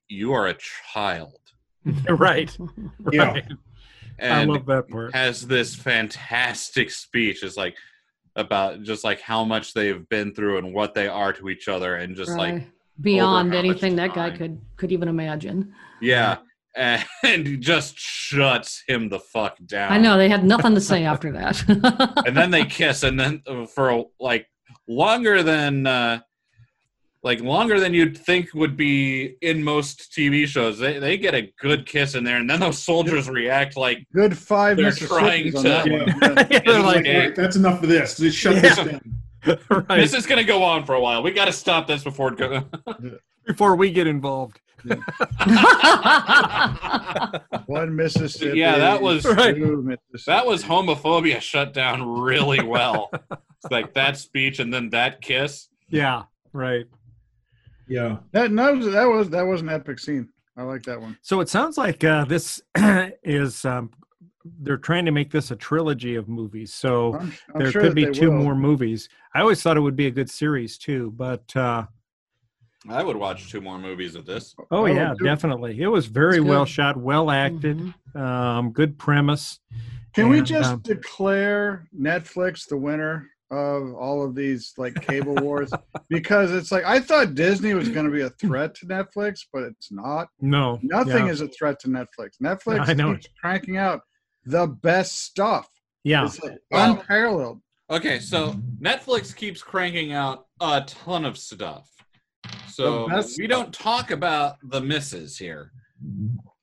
[SPEAKER 4] "You are a child,"
[SPEAKER 1] right.
[SPEAKER 5] Yeah.
[SPEAKER 1] right. I love that part.
[SPEAKER 4] has this fantastic speech. Is like about just like how much they've been through and what they are to each other, and just like
[SPEAKER 3] beyond anything that guy could could even imagine.
[SPEAKER 4] yeah, and he just shuts him the fuck down.
[SPEAKER 3] I know they had nothing to say after that.
[SPEAKER 4] and then they kiss, and then uh, for a, like longer than uh, like longer than you'd think would be in most TV shows. They they get a good kiss in there, and then those soldiers react like
[SPEAKER 2] Good five
[SPEAKER 4] They're trying to-
[SPEAKER 2] that.
[SPEAKER 1] Yeah,
[SPEAKER 2] Yeah.
[SPEAKER 1] they're like,
[SPEAKER 4] Okay.
[SPEAKER 5] That's enough of this. Just shut this down.
[SPEAKER 1] right.
[SPEAKER 4] this is gonna go on for a while. We got to stop this before it goes.
[SPEAKER 1] Before we get involved.
[SPEAKER 2] One Mississippi.
[SPEAKER 4] Yeah, that was-
[SPEAKER 1] Right.
[SPEAKER 4] that was homophobia shut down really well. It's like that speech and then that kiss.
[SPEAKER 1] Yeah, right.
[SPEAKER 5] Yeah.
[SPEAKER 2] that. That was that was that was an epic scene. I like that one.
[SPEAKER 1] So it sounds like uh, this is um, they're trying to make this a trilogy of movies. So
[SPEAKER 2] I'm, I'm
[SPEAKER 1] there
[SPEAKER 2] sure
[SPEAKER 1] could be two
[SPEAKER 2] will.
[SPEAKER 1] more movies. I always thought it would be a good series too, but uh,
[SPEAKER 4] I would watch two more movies of this.
[SPEAKER 1] oh, yeah, definitely. It was very well shot, well acted,
[SPEAKER 3] Mhm.
[SPEAKER 1] um, good premise.
[SPEAKER 2] Can we just
[SPEAKER 1] um,
[SPEAKER 2] declare Netflix the winner of all of these like cable wars? Because it's like I thought Disney was going to be a threat to Netflix, but it's not.
[SPEAKER 1] No,
[SPEAKER 2] Nothing
[SPEAKER 1] yeah,
[SPEAKER 2] is a threat to Netflix. Netflix
[SPEAKER 1] I know.
[SPEAKER 2] keeps cranking out the best stuff.
[SPEAKER 1] yeah,
[SPEAKER 2] It's like
[SPEAKER 4] Well-
[SPEAKER 2] unparalleled.
[SPEAKER 4] Okay, so Netflix keeps cranking out a ton of stuff. So we don't talk about the misses here.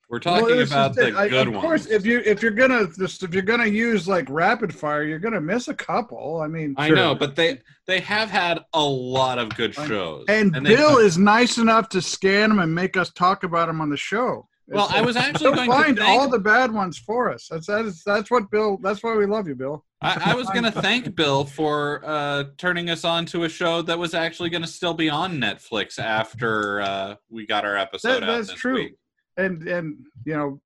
[SPEAKER 4] We're talking
[SPEAKER 2] is
[SPEAKER 4] about the.
[SPEAKER 2] I-
[SPEAKER 4] good
[SPEAKER 2] of
[SPEAKER 4] ones.
[SPEAKER 2] course, if you if you're gonna just if you're gonna use like rapid fire, you're gonna miss a couple. I mean,
[SPEAKER 4] I
[SPEAKER 1] Sure.
[SPEAKER 4] know, but they they have had a lot of good shows.
[SPEAKER 2] and,
[SPEAKER 4] they-
[SPEAKER 2] Bill is nice enough to scan them and make us talk about them on the show.
[SPEAKER 4] Well, I was actually going to
[SPEAKER 2] find all the bad ones for us. That's that's that's what Bill. That's why we love you, Bill.
[SPEAKER 4] I, I was going to thank Bill for uh, turning us on to a show that was actually going to still be on Netflix after uh, we got our episode
[SPEAKER 2] That-
[SPEAKER 4] out
[SPEAKER 2] that's true.
[SPEAKER 4] week.
[SPEAKER 2] And and you know,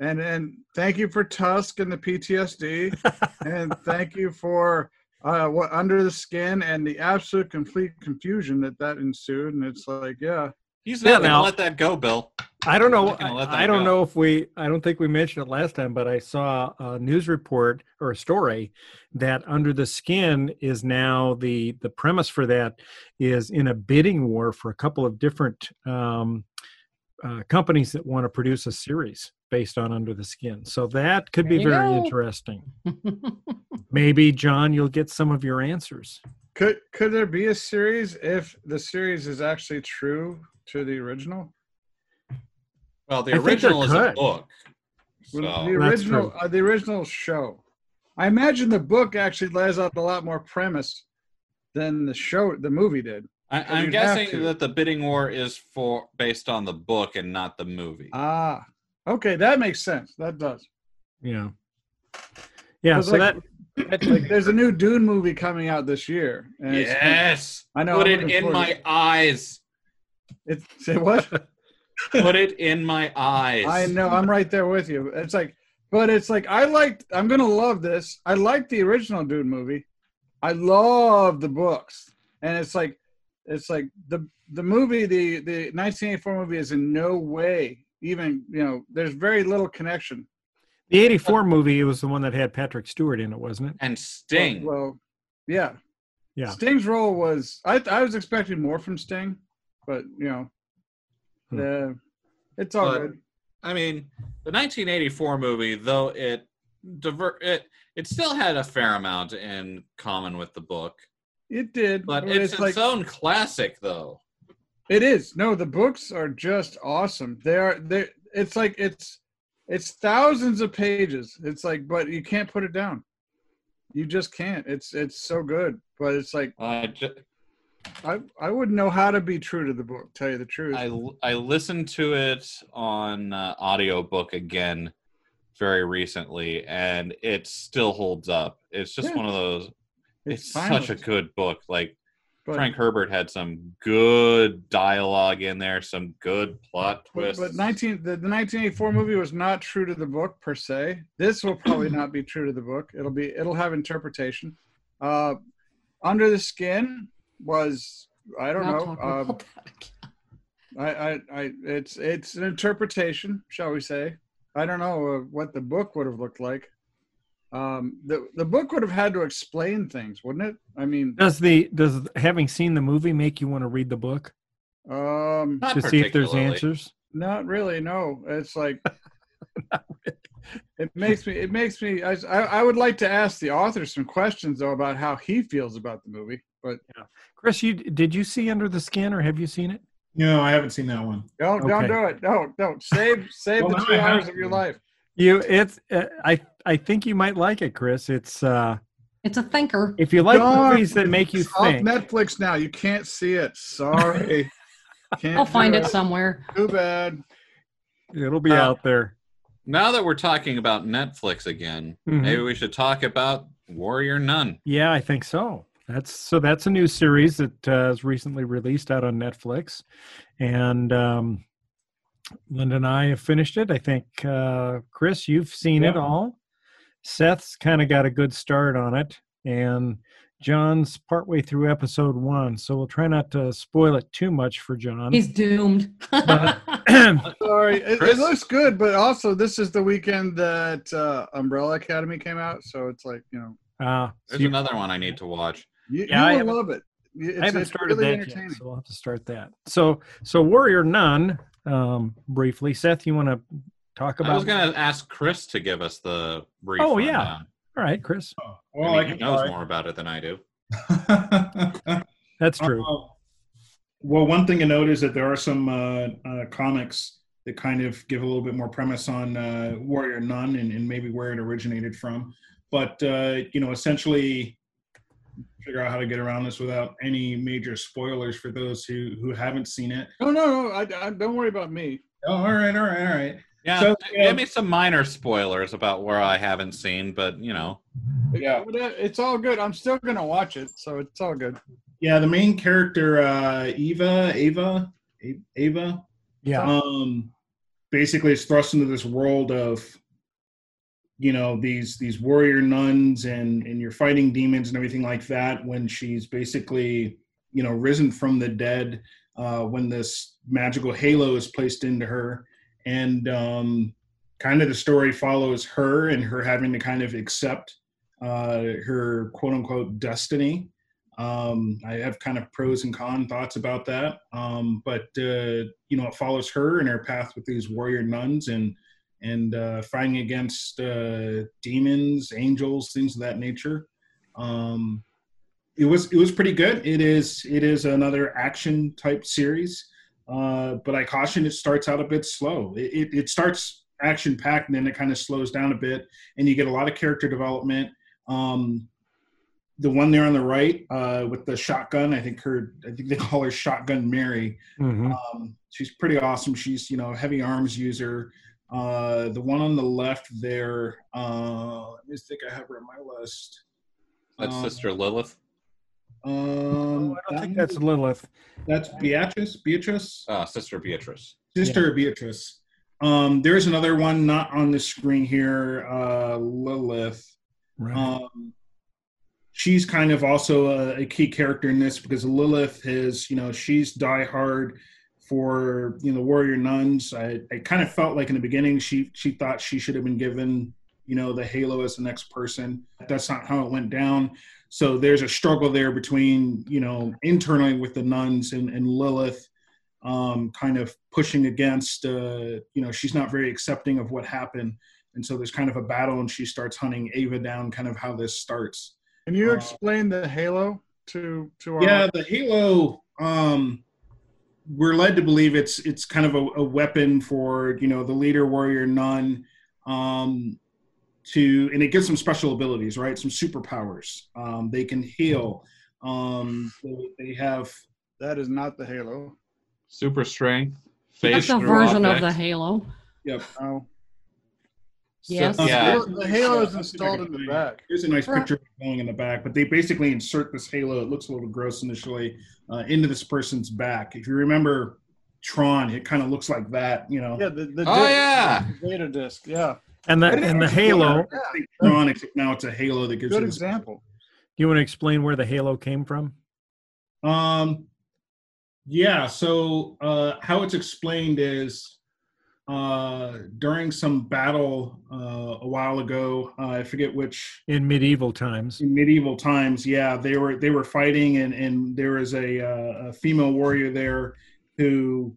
[SPEAKER 2] and and thank you for Tusk and the PTSD, and thank you for uh, what under the skin and the absolute complete confusion that that ensued. And it's like, yeah,
[SPEAKER 4] He's
[SPEAKER 1] Yeah,
[SPEAKER 4] not going to
[SPEAKER 1] now-
[SPEAKER 4] let that go, Bill.
[SPEAKER 1] I don't know.
[SPEAKER 4] not gonna let that
[SPEAKER 1] I don't
[SPEAKER 4] go.
[SPEAKER 1] know if we. I don't think we mentioned it last time, but I saw a news report or a story that Under the Skin is now the the premise for that is in a bidding war for a couple of different um, uh, companies that want to produce a series based on Under the Skin. So that could be
[SPEAKER 3] There you
[SPEAKER 1] very
[SPEAKER 3] go.
[SPEAKER 1] interesting. Maybe John, you'll get some of your answers.
[SPEAKER 2] Could could there be a series if the series is actually true to the original?
[SPEAKER 4] Well, the
[SPEAKER 1] I
[SPEAKER 4] original is a
[SPEAKER 1] could.
[SPEAKER 4] book.
[SPEAKER 2] Well,
[SPEAKER 4] So,
[SPEAKER 2] the original, uh, the original show. I imagine the book actually lays out a lot more premise than the show, the movie did.
[SPEAKER 4] I, I'm guessing that the bidding war is for based on the book and not the movie.
[SPEAKER 2] Ah, okay, that makes sense. That does.
[SPEAKER 1] Yeah. Yeah. So
[SPEAKER 2] like-
[SPEAKER 1] that
[SPEAKER 2] Like, there's a new Dune movie coming out this year. and
[SPEAKER 4] yes,
[SPEAKER 2] I know.
[SPEAKER 4] Put
[SPEAKER 2] I'm
[SPEAKER 4] it in my eyes.
[SPEAKER 2] It, say what?
[SPEAKER 4] Put it in my eyes.
[SPEAKER 2] I know. I'm right there with you. It's like, but it's like I liked. I'm gonna love this. I liked the original Dune movie. I love the books, and it's like it's like the the movie the the 1984 movie is in no way even you know there's very little connection.
[SPEAKER 1] The '84 movie was the one that had Patrick Stewart in it, wasn't it?
[SPEAKER 4] And Sting.
[SPEAKER 2] Well, well, yeah,
[SPEAKER 1] Yeah.
[SPEAKER 2] Sting's role was I I was expecting more from Sting, but you know,
[SPEAKER 1] Hmm.
[SPEAKER 2] uh, it's all
[SPEAKER 4] But-
[SPEAKER 2] good.
[SPEAKER 4] I mean, the 1984 movie, though it diver it it still had a fair amount in common with the book,
[SPEAKER 2] It did,
[SPEAKER 4] but
[SPEAKER 2] but
[SPEAKER 4] it's,
[SPEAKER 2] it's
[SPEAKER 4] its
[SPEAKER 2] like
[SPEAKER 4] own classic, though.
[SPEAKER 2] It is. No, the books are just awesome. They are they it's like it's it's thousands of pages. It's like but you can't put it down. You just can't. It's it's so good. But it's like
[SPEAKER 4] I ju-
[SPEAKER 2] I I wouldn't know how to be true to the book, tell you the truth.
[SPEAKER 4] I I listened to it on uh, audiobook again very recently, and it still holds up. It's just
[SPEAKER 2] Yeah.
[SPEAKER 4] one of those. It's, such a good book. Like
[SPEAKER 2] but,
[SPEAKER 4] Frank Herbert had some good dialogue in there, some good plot
[SPEAKER 2] but,
[SPEAKER 4] twists.
[SPEAKER 2] but 19 the, the 1984 movie was not true to the book per se. This will probably not be true to the book. It'll be it'll have interpretation. Uh Under the Skin was I don't
[SPEAKER 3] Not
[SPEAKER 2] know.
[SPEAKER 3] talking
[SPEAKER 2] Uh,
[SPEAKER 3] about that again.
[SPEAKER 2] I, I, I, it's it's an interpretation, shall we say? I don't know uh, what the book would have looked like. Um, the the book would have had to explain things, wouldn't it? I mean,
[SPEAKER 1] Does the does having seen the movie make you want to read the book
[SPEAKER 2] um,
[SPEAKER 1] to see if there's answers?
[SPEAKER 2] not really. No, it's like it makes me. It makes me. I, I I would like to ask the author some questions though about how he feels about the movie. But
[SPEAKER 1] Chris, you did you see Under the Skin or have you seen it?
[SPEAKER 5] No, I haven't seen that one.
[SPEAKER 2] don't don't do it. Don't don't save save
[SPEAKER 5] Well,
[SPEAKER 2] the two hours of your life.
[SPEAKER 1] You it's uh, I I think you might like it, Chris. It's uh
[SPEAKER 3] It's a thinker.
[SPEAKER 1] if you like
[SPEAKER 2] Darn,
[SPEAKER 1] movies that make you
[SPEAKER 2] It's
[SPEAKER 1] think.
[SPEAKER 2] Netflix now. You can't see it. Sorry. Can't
[SPEAKER 3] I'll find
[SPEAKER 2] do
[SPEAKER 3] it somewhere.
[SPEAKER 2] Too bad.
[SPEAKER 1] It'll be
[SPEAKER 4] Uh,
[SPEAKER 1] out there.
[SPEAKER 4] now that we're talking about Netflix again,
[SPEAKER 1] Mhm.
[SPEAKER 4] maybe we should talk about Warrior Nun.
[SPEAKER 1] Yeah, I think so. That's so. That's a new series that uh, is recently released out on Netflix, and um, Linda and I have finished it. I think uh, Chris, you've seen it all. Seth's kind of got a good start on it, and John's partway through episode one. So we'll try not to spoil it too much for John.
[SPEAKER 3] He's doomed.
[SPEAKER 2] Sorry. It, it looks good, but also this is the weekend that uh, Umbrella Academy came out, so it's like you know
[SPEAKER 1] Ah,
[SPEAKER 4] There's
[SPEAKER 1] you-
[SPEAKER 4] another one I need to watch.
[SPEAKER 2] you,
[SPEAKER 1] Yeah, I
[SPEAKER 2] you
[SPEAKER 1] haven't-
[SPEAKER 2] will love it. It's,
[SPEAKER 1] I haven't
[SPEAKER 2] it's
[SPEAKER 1] started
[SPEAKER 2] really
[SPEAKER 1] that yet, so we'll have to start that. So, so Warrior Nun, um, briefly. Seth, you want to talk about?
[SPEAKER 4] I was going to ask Chris to give us the brief.
[SPEAKER 1] Oh, yeah.
[SPEAKER 4] rundown.
[SPEAKER 1] All right, Chris.
[SPEAKER 5] Oh,
[SPEAKER 4] I
[SPEAKER 5] well,
[SPEAKER 4] mean,
[SPEAKER 5] I
[SPEAKER 4] he
[SPEAKER 5] can
[SPEAKER 4] knows
[SPEAKER 5] try.
[SPEAKER 4] more about it than I do.
[SPEAKER 1] That's true.
[SPEAKER 5] Uh, well, one thing to note is that there are some uh, uh, comics that kind of give a little bit more premise on uh, Warrior Nun and, and maybe where it originated from. But uh, you know, essentially, figure out how to get around this without any major spoilers for those who who haven't seen it.
[SPEAKER 2] No, no, no. I, I, don't worry about me.
[SPEAKER 5] Oh, all right, all right, all right.
[SPEAKER 4] Yeah,
[SPEAKER 5] So,
[SPEAKER 4] g-
[SPEAKER 5] uh,
[SPEAKER 4] give me some minor spoilers about where I haven't seen, but you know,
[SPEAKER 5] Yeah.
[SPEAKER 2] Uh, It's all good. I'm still gonna watch it, so it's all good.
[SPEAKER 5] Yeah, the main character, uh, Eva, Ava, A- Ava,
[SPEAKER 1] Yeah.
[SPEAKER 5] um basically is thrust into this world of you know these these warrior nuns and and you're fighting demons and everything like that when she's basically you know risen from the dead uh when this magical halo is placed into her and um kind of the story follows her and her having to kind of accept uh her quote unquote destiny um, I have kind of pros and con thoughts about that. Um, but uh, you know, it follows her and her path with these warrior nuns and and uh, fighting against uh, demons, angels, things of that nature. Um, it was it was pretty good. It is it is another action type series, uh, but I caution it starts out a bit slow. It, it, it starts action packed and then it kind of slows down a bit, and you get a lot of character development. Um, the one there on the right uh, with the shotgun. I think her. I think they call her Shotgun Mary.
[SPEAKER 1] Mhm.
[SPEAKER 5] Um, she's pretty awesome. She's you know heavy arms user. Uh, the one on the left there. Uh, let me think. I have her on my list.
[SPEAKER 4] that's
[SPEAKER 5] Um,
[SPEAKER 4] Sister Lilith.
[SPEAKER 5] Um,
[SPEAKER 1] Oh, I don't think that's Lilith.
[SPEAKER 5] that's Beatrice. Beatrice.
[SPEAKER 4] Uh, Sister Beatrice.
[SPEAKER 5] Sister Beatrice. Um, there's another one not on the screen here. Uh, Lilith.
[SPEAKER 1] Right.
[SPEAKER 5] Um, she's kind of also a, a key character in this because Lilith is, you know, she's diehard for you know the warrior nuns. I, I kind of felt like in the beginning she she thought she should have been given you know the halo as the next person. That's not how it went down. So there's a struggle there between you know internally with the nuns and, and Lilith, um, kind of pushing against. Uh, you know she's not very accepting of what happened, and so there's kind of a battle, and she starts hunting Ava down. Kind of how this starts.
[SPEAKER 2] Can you
[SPEAKER 5] Uh,
[SPEAKER 2] explain the halo to to our
[SPEAKER 5] Yeah, the Halo. Um, we're led to believe it's it's kind of a, a weapon for you know the leader warrior nun. Um, to and it gives them special abilities, right? Some superpowers. Um, they can heal. Um, they, they have
[SPEAKER 2] That is not the halo.
[SPEAKER 4] Super strength.
[SPEAKER 3] That's a
[SPEAKER 4] through
[SPEAKER 3] version of the
[SPEAKER 4] objects.
[SPEAKER 3] Halo.
[SPEAKER 2] No.
[SPEAKER 3] Yes.
[SPEAKER 4] Yeah.
[SPEAKER 2] The halo is installed in the back.
[SPEAKER 5] Here's a nice picture going in the back, but they basically insert this halo. It looks a little gross initially uh, into this person's back. If you remember Tron, it kind of looks like that. You know,
[SPEAKER 2] Yeah, the, the
[SPEAKER 4] Oh,
[SPEAKER 2] disc-
[SPEAKER 4] yeah.
[SPEAKER 2] the data disc. Yeah,
[SPEAKER 1] And the and the halo.
[SPEAKER 2] know
[SPEAKER 5] Tron, except now it's a halo that gives
[SPEAKER 2] good
[SPEAKER 5] you this
[SPEAKER 2] example.
[SPEAKER 1] You want to explain where the halo came from?
[SPEAKER 5] Um, yeah. So uh, how it's explained is uh, during some battle uh, a while ago. Uh, I forget which
[SPEAKER 1] In medieval times.
[SPEAKER 5] in medieval times. Yeah, they were they were fighting, and and there was a, uh, a female warrior there who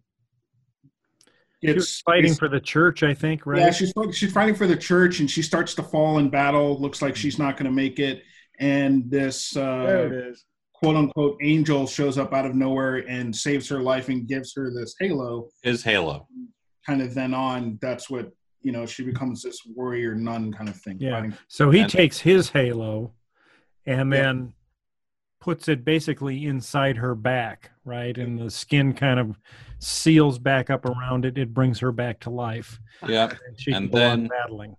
[SPEAKER 1] She was
[SPEAKER 5] gets
[SPEAKER 1] fighting for the church, I think, right?
[SPEAKER 5] Yeah, she's she's fighting for the church, and she starts to fall in battle. Looks like she's not going to make it, and this uh, quote unquote angel shows up out of nowhere and saves her life and gives her this halo.
[SPEAKER 4] His halo.
[SPEAKER 5] Kind of then on, that's what you know. She becomes this warrior nun kind of thing.
[SPEAKER 1] Yeah.
[SPEAKER 5] fighting-
[SPEAKER 1] So he
[SPEAKER 4] And-
[SPEAKER 1] takes his halo and
[SPEAKER 5] Yeah.
[SPEAKER 1] then puts it basically inside her back, right? And the skin kind of seals back up around it. It brings her back to life.
[SPEAKER 4] Yep.
[SPEAKER 1] And she
[SPEAKER 4] And
[SPEAKER 1] can go on
[SPEAKER 4] then-
[SPEAKER 1] battling.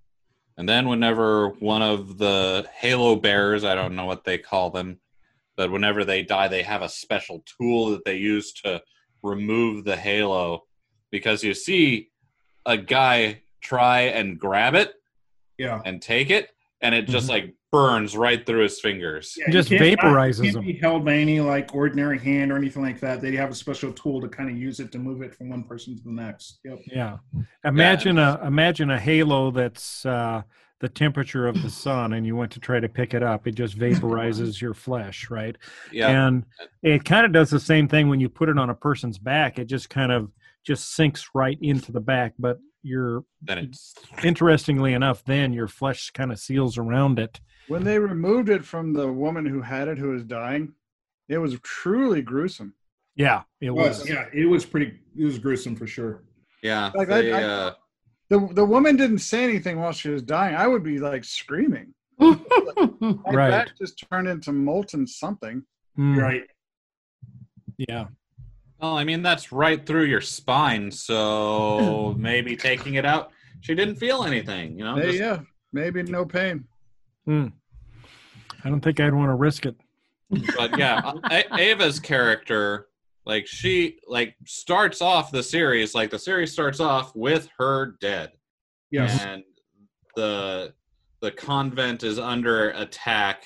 [SPEAKER 4] And then whenever one of the Halo bearers, I don't know what they call them, but whenever they die, they have a special tool that they use to remove the halo because you see a guy try and grab it
[SPEAKER 5] Yeah.
[SPEAKER 4] and take it and it just
[SPEAKER 1] Mhm.
[SPEAKER 4] like burns right through his fingers.
[SPEAKER 5] Yeah,
[SPEAKER 1] Just
[SPEAKER 5] can't-
[SPEAKER 1] vaporizes
[SPEAKER 5] it can't
[SPEAKER 1] them.
[SPEAKER 5] Be held by any like ordinary hand or anything like that. They have a special tool to kind of use it to move it from one person to the next. Yep.
[SPEAKER 1] Yeah. Imagine a imagine a halo that's uh, the temperature of the sun, and you went to try to pick it up. It just vaporizes your flesh, right?
[SPEAKER 4] Yeah.
[SPEAKER 1] And it kind of does the same thing when you put it on a person's back. It just kind of just sinks right into the back. But you're
[SPEAKER 4] Then it's
[SPEAKER 1] interestingly enough, then your flesh kind of seals around it.
[SPEAKER 2] When they removed it from the woman who had it, who was dying, it was truly gruesome.
[SPEAKER 1] Yeah, it
[SPEAKER 5] It
[SPEAKER 1] was.
[SPEAKER 5] was, yeah, it was pretty. It was gruesome for sure.
[SPEAKER 4] yeah.
[SPEAKER 2] Like,
[SPEAKER 4] they,
[SPEAKER 2] I-
[SPEAKER 4] uh,
[SPEAKER 2] The the woman didn't say anything while she was dying. I would be like screaming.
[SPEAKER 3] Right.
[SPEAKER 1] Right.
[SPEAKER 2] back just turned into molten something.
[SPEAKER 1] Mm,
[SPEAKER 5] Right.
[SPEAKER 1] Yeah.
[SPEAKER 4] Well, I mean that's right through your spine, so maybe taking it out, she didn't feel anything, you know.
[SPEAKER 2] Hey,
[SPEAKER 4] just-
[SPEAKER 2] yeah, maybe no pain. Hmm.
[SPEAKER 1] I don't think I'd want to risk it.
[SPEAKER 4] but yeah, A- Ava's character, like she like starts off the series, like the series starts off with her dead,
[SPEAKER 5] Yes.
[SPEAKER 4] and the the convent is under attack,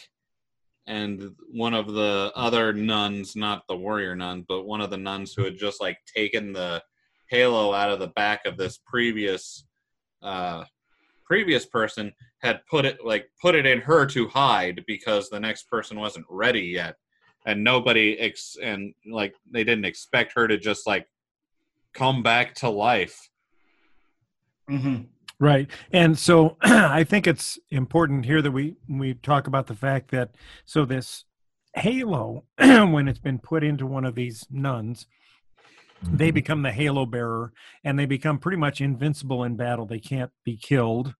[SPEAKER 4] and one of the other nuns, not the warrior nun, but one of the nuns who had just like taken the halo out of the back of this previous uh previous person had put it like put it in her to hide because the next person wasn't ready yet. And nobody ex and like they didn't expect her to just like come back to life.
[SPEAKER 5] Hmm
[SPEAKER 1] Right. And so I think it's important here that we we talk about the fact that so this halo when it's been put into one of these nuns they become the halo bearer and they become pretty much invincible in battle they can't be killed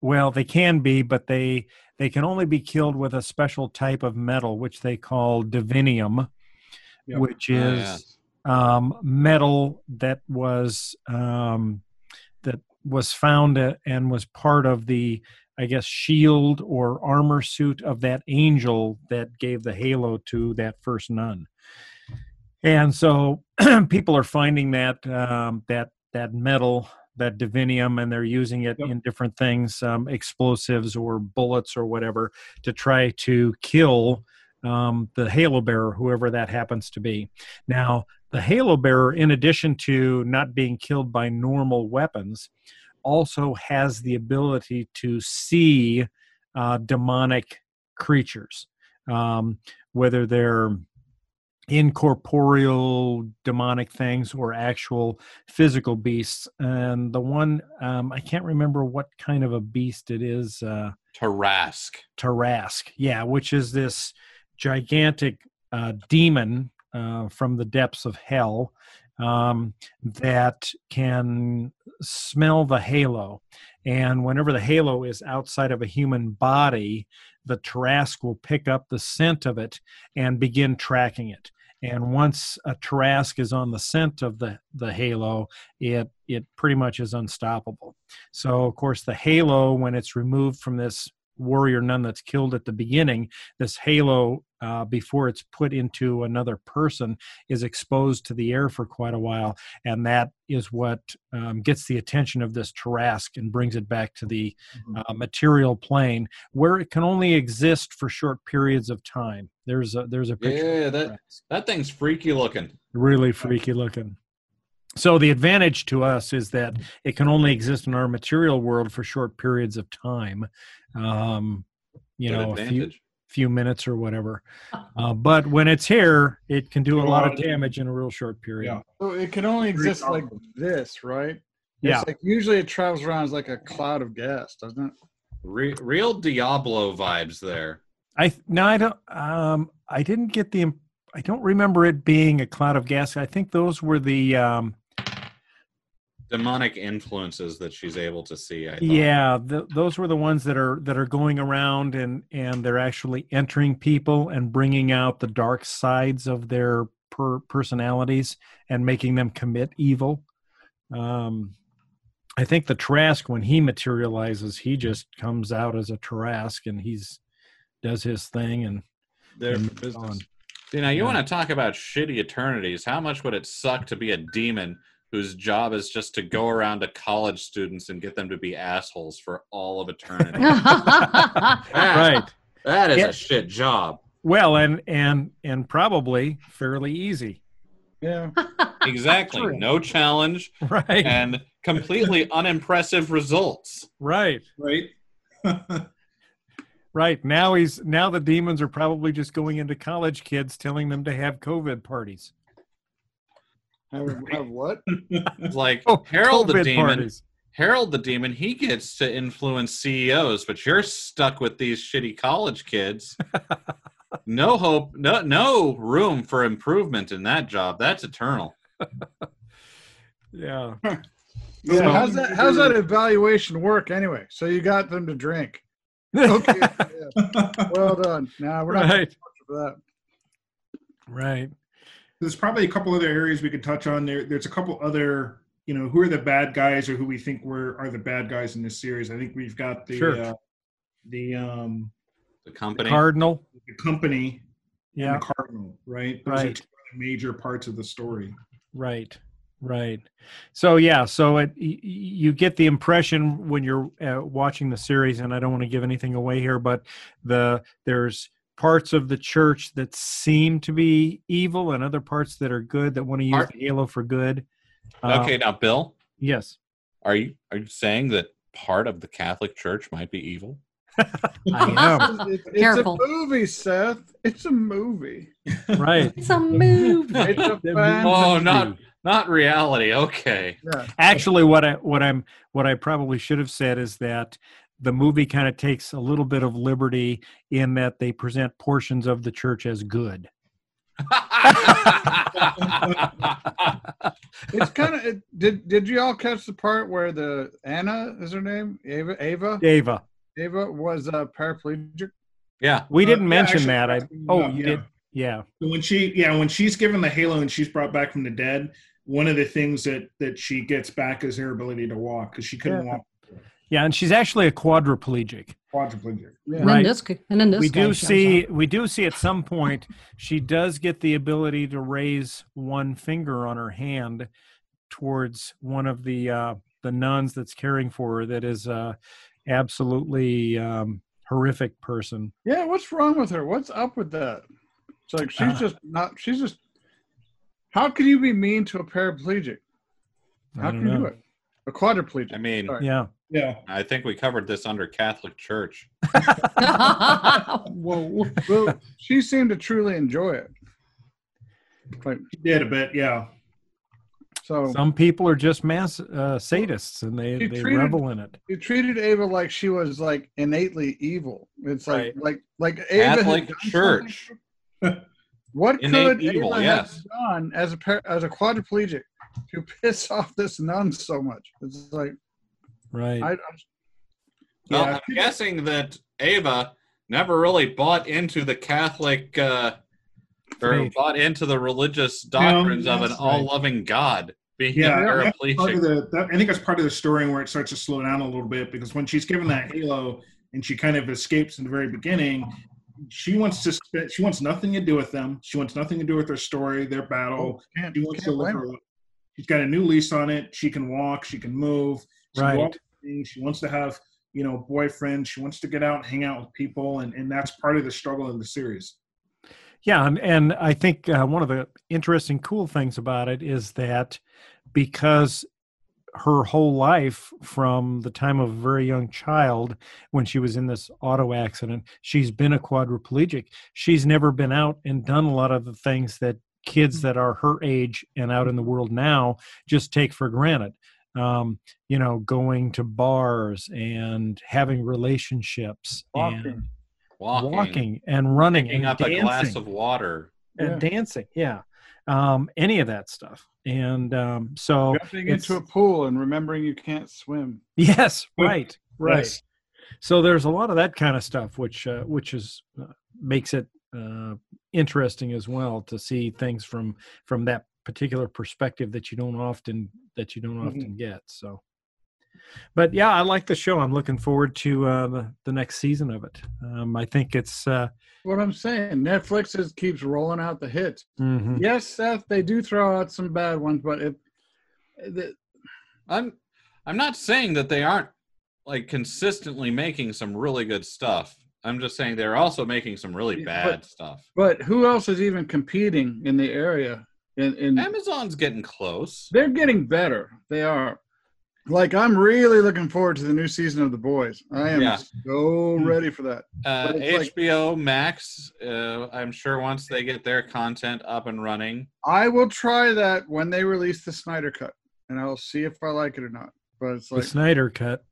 [SPEAKER 1] well they can be but they they can only be killed with a special type of metal which they call divinium
[SPEAKER 5] Yep.
[SPEAKER 1] which
[SPEAKER 4] Oh,
[SPEAKER 1] is
[SPEAKER 4] yeah.
[SPEAKER 1] um, metal that was um, was found and was part of the I guess shield or armor suit of that angel that gave the halo to that first nun. And so people are finding that um, that that metal that divinium and they're using it
[SPEAKER 5] Yep.
[SPEAKER 1] in different things, um, explosives or bullets or whatever, to try to kill um, the halo bearer, whoever that happens to be. Now, the halo bearer, in addition to not being killed by normal weapons, also has the ability to see uh, demonic creatures, um, whether they're incorporeal demonic things or actual physical beasts. And the one, um, I can't remember what kind of a beast it is. Uh,
[SPEAKER 4] Tarasq.
[SPEAKER 1] Tarasq, yeah, which is this gigantic uh, demon uh, from the depths of hell um, that can smell the halo. And whenever the halo is outside of a human body, the Tarasq will pick up the scent of it and begin tracking it. And once a Tarasq is on the scent of the, the halo, it it pretty much is unstoppable. So of course the halo, when it's removed from this warrior nun that's killed at the beginning, this halo, uh, before it's put into another person, is exposed to the air for quite a while. And that is what um, gets the attention of this Tarasq and brings it back to the uh, material plane where it can only exist for short periods of time. There's a, there's a picture.
[SPEAKER 4] Yeah, that that thing's freaky looking.
[SPEAKER 1] really freaky looking. So the advantage to us is that it can only exist in our material world for short periods of time. Um, you
[SPEAKER 4] Good
[SPEAKER 1] know, a few,
[SPEAKER 4] advantage.
[SPEAKER 1] Few minutes or whatever. Uh, but when it's here, it can do a lot
[SPEAKER 5] lot
[SPEAKER 1] of
[SPEAKER 5] of
[SPEAKER 1] damage in a real short period.
[SPEAKER 5] Yeah.
[SPEAKER 2] So it can only exist like this, right?
[SPEAKER 1] Yeah.
[SPEAKER 2] Like usually it travels around as like a cloud of gas, doesn't it?
[SPEAKER 4] Re- real Diablo vibes there.
[SPEAKER 1] I no, I don't. Um, I didn't get the. I don't remember it being a cloud of gas. I think those were the. Um,
[SPEAKER 4] Demonic influences that she's able to see.
[SPEAKER 1] Yeah, th those were the ones that are that are going around and and they're actually entering people and bringing out the dark sides of their per personalities and making them commit evil. Um, I think the Trask, when he materializes, he just comes out as a Trask and he's does his thing and
[SPEAKER 4] Their
[SPEAKER 1] and
[SPEAKER 4] business.
[SPEAKER 1] on.
[SPEAKER 4] See, now you
[SPEAKER 1] Yeah.
[SPEAKER 4] want to talk about shitty eternities. How much would it suck to be a demon whose job is just to go around to college students and get them to be assholes for all of eternity? That-
[SPEAKER 1] right.
[SPEAKER 4] That is
[SPEAKER 1] Yeah.
[SPEAKER 4] a shit job.
[SPEAKER 1] Well, and and and probably fairly easy,
[SPEAKER 2] Yeah.
[SPEAKER 4] Exactly. No challenge
[SPEAKER 1] right?
[SPEAKER 4] and completely unimpressive results.
[SPEAKER 1] right,
[SPEAKER 5] right?
[SPEAKER 1] right. Now he's now the demons are probably just going into college kids, telling them to have COVID parties.
[SPEAKER 2] Have, have what?
[SPEAKER 4] Like
[SPEAKER 1] Oh,
[SPEAKER 4] Harold the demon.
[SPEAKER 1] parties.
[SPEAKER 4] Harold the demon, he gets to influence CEOs, but you're stuck with these shitty college kids. no hope, no no room for improvement in that job. That's eternal.
[SPEAKER 1] Yeah.
[SPEAKER 2] Yeah.
[SPEAKER 5] So-
[SPEAKER 2] how's that? How's that evaluation work anyway? So you got them to drink. Okay. yeah. Well done. Now we're not
[SPEAKER 1] right.
[SPEAKER 2] for that.
[SPEAKER 1] Right.
[SPEAKER 5] There's probably a couple other areas we could touch on. There, there's a couple other, you know, who are the bad guys or who we think were are the bad guys in this series. I think we've got the
[SPEAKER 1] Sure.
[SPEAKER 5] uh, the um
[SPEAKER 4] The company.
[SPEAKER 1] Cardinal.
[SPEAKER 5] the company
[SPEAKER 1] Yeah.
[SPEAKER 5] and the cardinal, right? Those are
[SPEAKER 1] Right.
[SPEAKER 5] two of major parts of the story.
[SPEAKER 1] Right. Right. So yeah. So it y- y- you get the impression when you're uh, watching the series, and I don't want to give anything away here, but the there's parts of the church that seem to be evil, and other parts that are good that want to use
[SPEAKER 4] Part-
[SPEAKER 1] the halo for good. Uh,
[SPEAKER 4] Okay, now Bill,
[SPEAKER 1] Yes.
[SPEAKER 4] are you are you saying that part of the Catholic Church might be evil?
[SPEAKER 1] I am.
[SPEAKER 2] It's, it's
[SPEAKER 3] Careful.
[SPEAKER 2] a movie, Seth. It's a movie.
[SPEAKER 1] right.
[SPEAKER 3] It's a movie.
[SPEAKER 2] It's a
[SPEAKER 4] Oh, not not reality. Okay.
[SPEAKER 2] Yeah.
[SPEAKER 1] actually what i what i'm what i probably should have said is that the movie kind of takes a little bit of liberty in that they present portions of the church as good
[SPEAKER 2] It's kind of. It, did Did you all catch the part where the Anna is her name? Ava. Ava.
[SPEAKER 1] ava
[SPEAKER 2] Ava was a paraplegic.
[SPEAKER 4] yeah.
[SPEAKER 1] we
[SPEAKER 5] Uh,
[SPEAKER 1] didn't
[SPEAKER 5] yeah,
[SPEAKER 1] mention
[SPEAKER 5] actually,
[SPEAKER 1] that i
[SPEAKER 5] uh,
[SPEAKER 1] oh
[SPEAKER 5] yeah.
[SPEAKER 1] you did yeah
[SPEAKER 5] when she yeah when she's given the halo and she's brought back from the dead one of the things that that she gets back is her ability to walk because she couldn't
[SPEAKER 2] Yeah.
[SPEAKER 5] walk
[SPEAKER 1] yeah and she's actually a quadriplegic
[SPEAKER 5] quadriplegic
[SPEAKER 2] Yeah.
[SPEAKER 3] And
[SPEAKER 1] Right.
[SPEAKER 3] in this, and in this
[SPEAKER 1] we do see
[SPEAKER 3] up.
[SPEAKER 1] we do see at some point she does get the ability to raise one finger on her hand towards one of the uh the nuns that's caring for her that is a absolutely um, horrific person.
[SPEAKER 2] Yeah, what's wrong with her? What's up with that? It's like she's
[SPEAKER 1] Uh.
[SPEAKER 2] just not. She's just. How can you be mean to a paraplegic?
[SPEAKER 1] I
[SPEAKER 2] How
[SPEAKER 1] don't
[SPEAKER 2] can you do it? A quadriplegic.
[SPEAKER 4] I mean,
[SPEAKER 2] Sorry.
[SPEAKER 1] Yeah.
[SPEAKER 5] Yeah.
[SPEAKER 4] I think we covered this under Catholic Church.
[SPEAKER 3] Whoa.
[SPEAKER 2] well, she seemed to truly enjoy it. Like
[SPEAKER 5] She did a bit, yeah.
[SPEAKER 2] so,
[SPEAKER 1] Some people are just mass uh, sadists and they,
[SPEAKER 2] She
[SPEAKER 1] they
[SPEAKER 2] treated-
[SPEAKER 1] revel in it.
[SPEAKER 2] you treated Ava like she was like innately evil. It's like
[SPEAKER 1] Right.
[SPEAKER 2] like like Ava had
[SPEAKER 4] Catholic
[SPEAKER 2] done
[SPEAKER 4] Church.
[SPEAKER 2] What
[SPEAKER 4] Innate
[SPEAKER 2] could
[SPEAKER 4] evil,
[SPEAKER 2] Ava
[SPEAKER 4] yes.
[SPEAKER 2] have done as a par- as a quadriplegic to piss off this nun so much? It's like
[SPEAKER 1] Right.
[SPEAKER 2] I, I
[SPEAKER 4] Well,
[SPEAKER 5] Yeah.
[SPEAKER 4] I'm guessing that Ava never really bought into the Catholic uh, or
[SPEAKER 1] Faith.
[SPEAKER 4] bought into the religious doctrines of an
[SPEAKER 5] right.
[SPEAKER 4] all-loving God being
[SPEAKER 5] Yeah,
[SPEAKER 4] a
[SPEAKER 5] that's part of
[SPEAKER 4] paraplegic.
[SPEAKER 5] the, that, I think that's part of the story where it starts to slow down a little bit because when she's given that halo and she kind of escapes in the very beginning, she wants to spend, she wants nothing to do with them. She wants nothing to do with their story, their battle.
[SPEAKER 2] can't,
[SPEAKER 5] She wants to live her
[SPEAKER 2] her.
[SPEAKER 5] life. She's got a new lease on it. She can walk. She can move. She,
[SPEAKER 1] Right.
[SPEAKER 5] do all these things. she wants to have, you know, boyfriend. She wants to get out and hang out with people, and, and that's part of the struggle of the series.
[SPEAKER 1] Yeah, and, and I think uh, one of the interesting, cool things about it is that because her whole life, from the time of a very young child, when she was in this auto accident, she's been a quadriplegic. She's never been out and done a lot of the things that kids that are her age and out in the world now just take for granted. Um, you know, going to bars and having relationships and
[SPEAKER 2] Walking.
[SPEAKER 4] Walking,
[SPEAKER 1] walking and running
[SPEAKER 4] picking
[SPEAKER 1] and
[SPEAKER 4] up
[SPEAKER 1] dancing
[SPEAKER 4] a glass of water.
[SPEAKER 1] and dancing yeah um any of that stuff and um so
[SPEAKER 2] Jumping into a pool and remembering you can't swim.
[SPEAKER 1] yes right right
[SPEAKER 5] Yes.
[SPEAKER 1] so there's a lot of that kind of stuff which uh, which is uh, makes it uh interesting as well to see things from from that particular perspective that you don't often that you don't often get so but yeah i like the show i'm looking forward to uh the, the next season of it um i think it's uh
[SPEAKER 2] What I'm saying, Netflix is, keeps rolling out the hits.
[SPEAKER 1] mhm.
[SPEAKER 2] Yes, Seth, they do throw out some bad ones, but if the,
[SPEAKER 4] I'm I'm not saying that they aren't like consistently making some really good stuff. I'm just saying they're also making some really
[SPEAKER 2] Yeah,
[SPEAKER 4] bad
[SPEAKER 2] but-
[SPEAKER 4] stuff.
[SPEAKER 2] but who else is even competing in the area? In, in
[SPEAKER 4] Amazon's getting close.
[SPEAKER 2] they're getting better. They are. Like I'm really looking forward to the new season of The Boys. I am
[SPEAKER 4] Yeah.
[SPEAKER 2] so ready for that.
[SPEAKER 4] Uh,
[SPEAKER 2] But it's like-
[SPEAKER 4] HBO Max, uh, I'm sure once they get their content up and running,
[SPEAKER 2] I will try that when they release the Snyder cut, and I'll see if I like it or not. But it's
[SPEAKER 1] the
[SPEAKER 2] like
[SPEAKER 1] snyder cut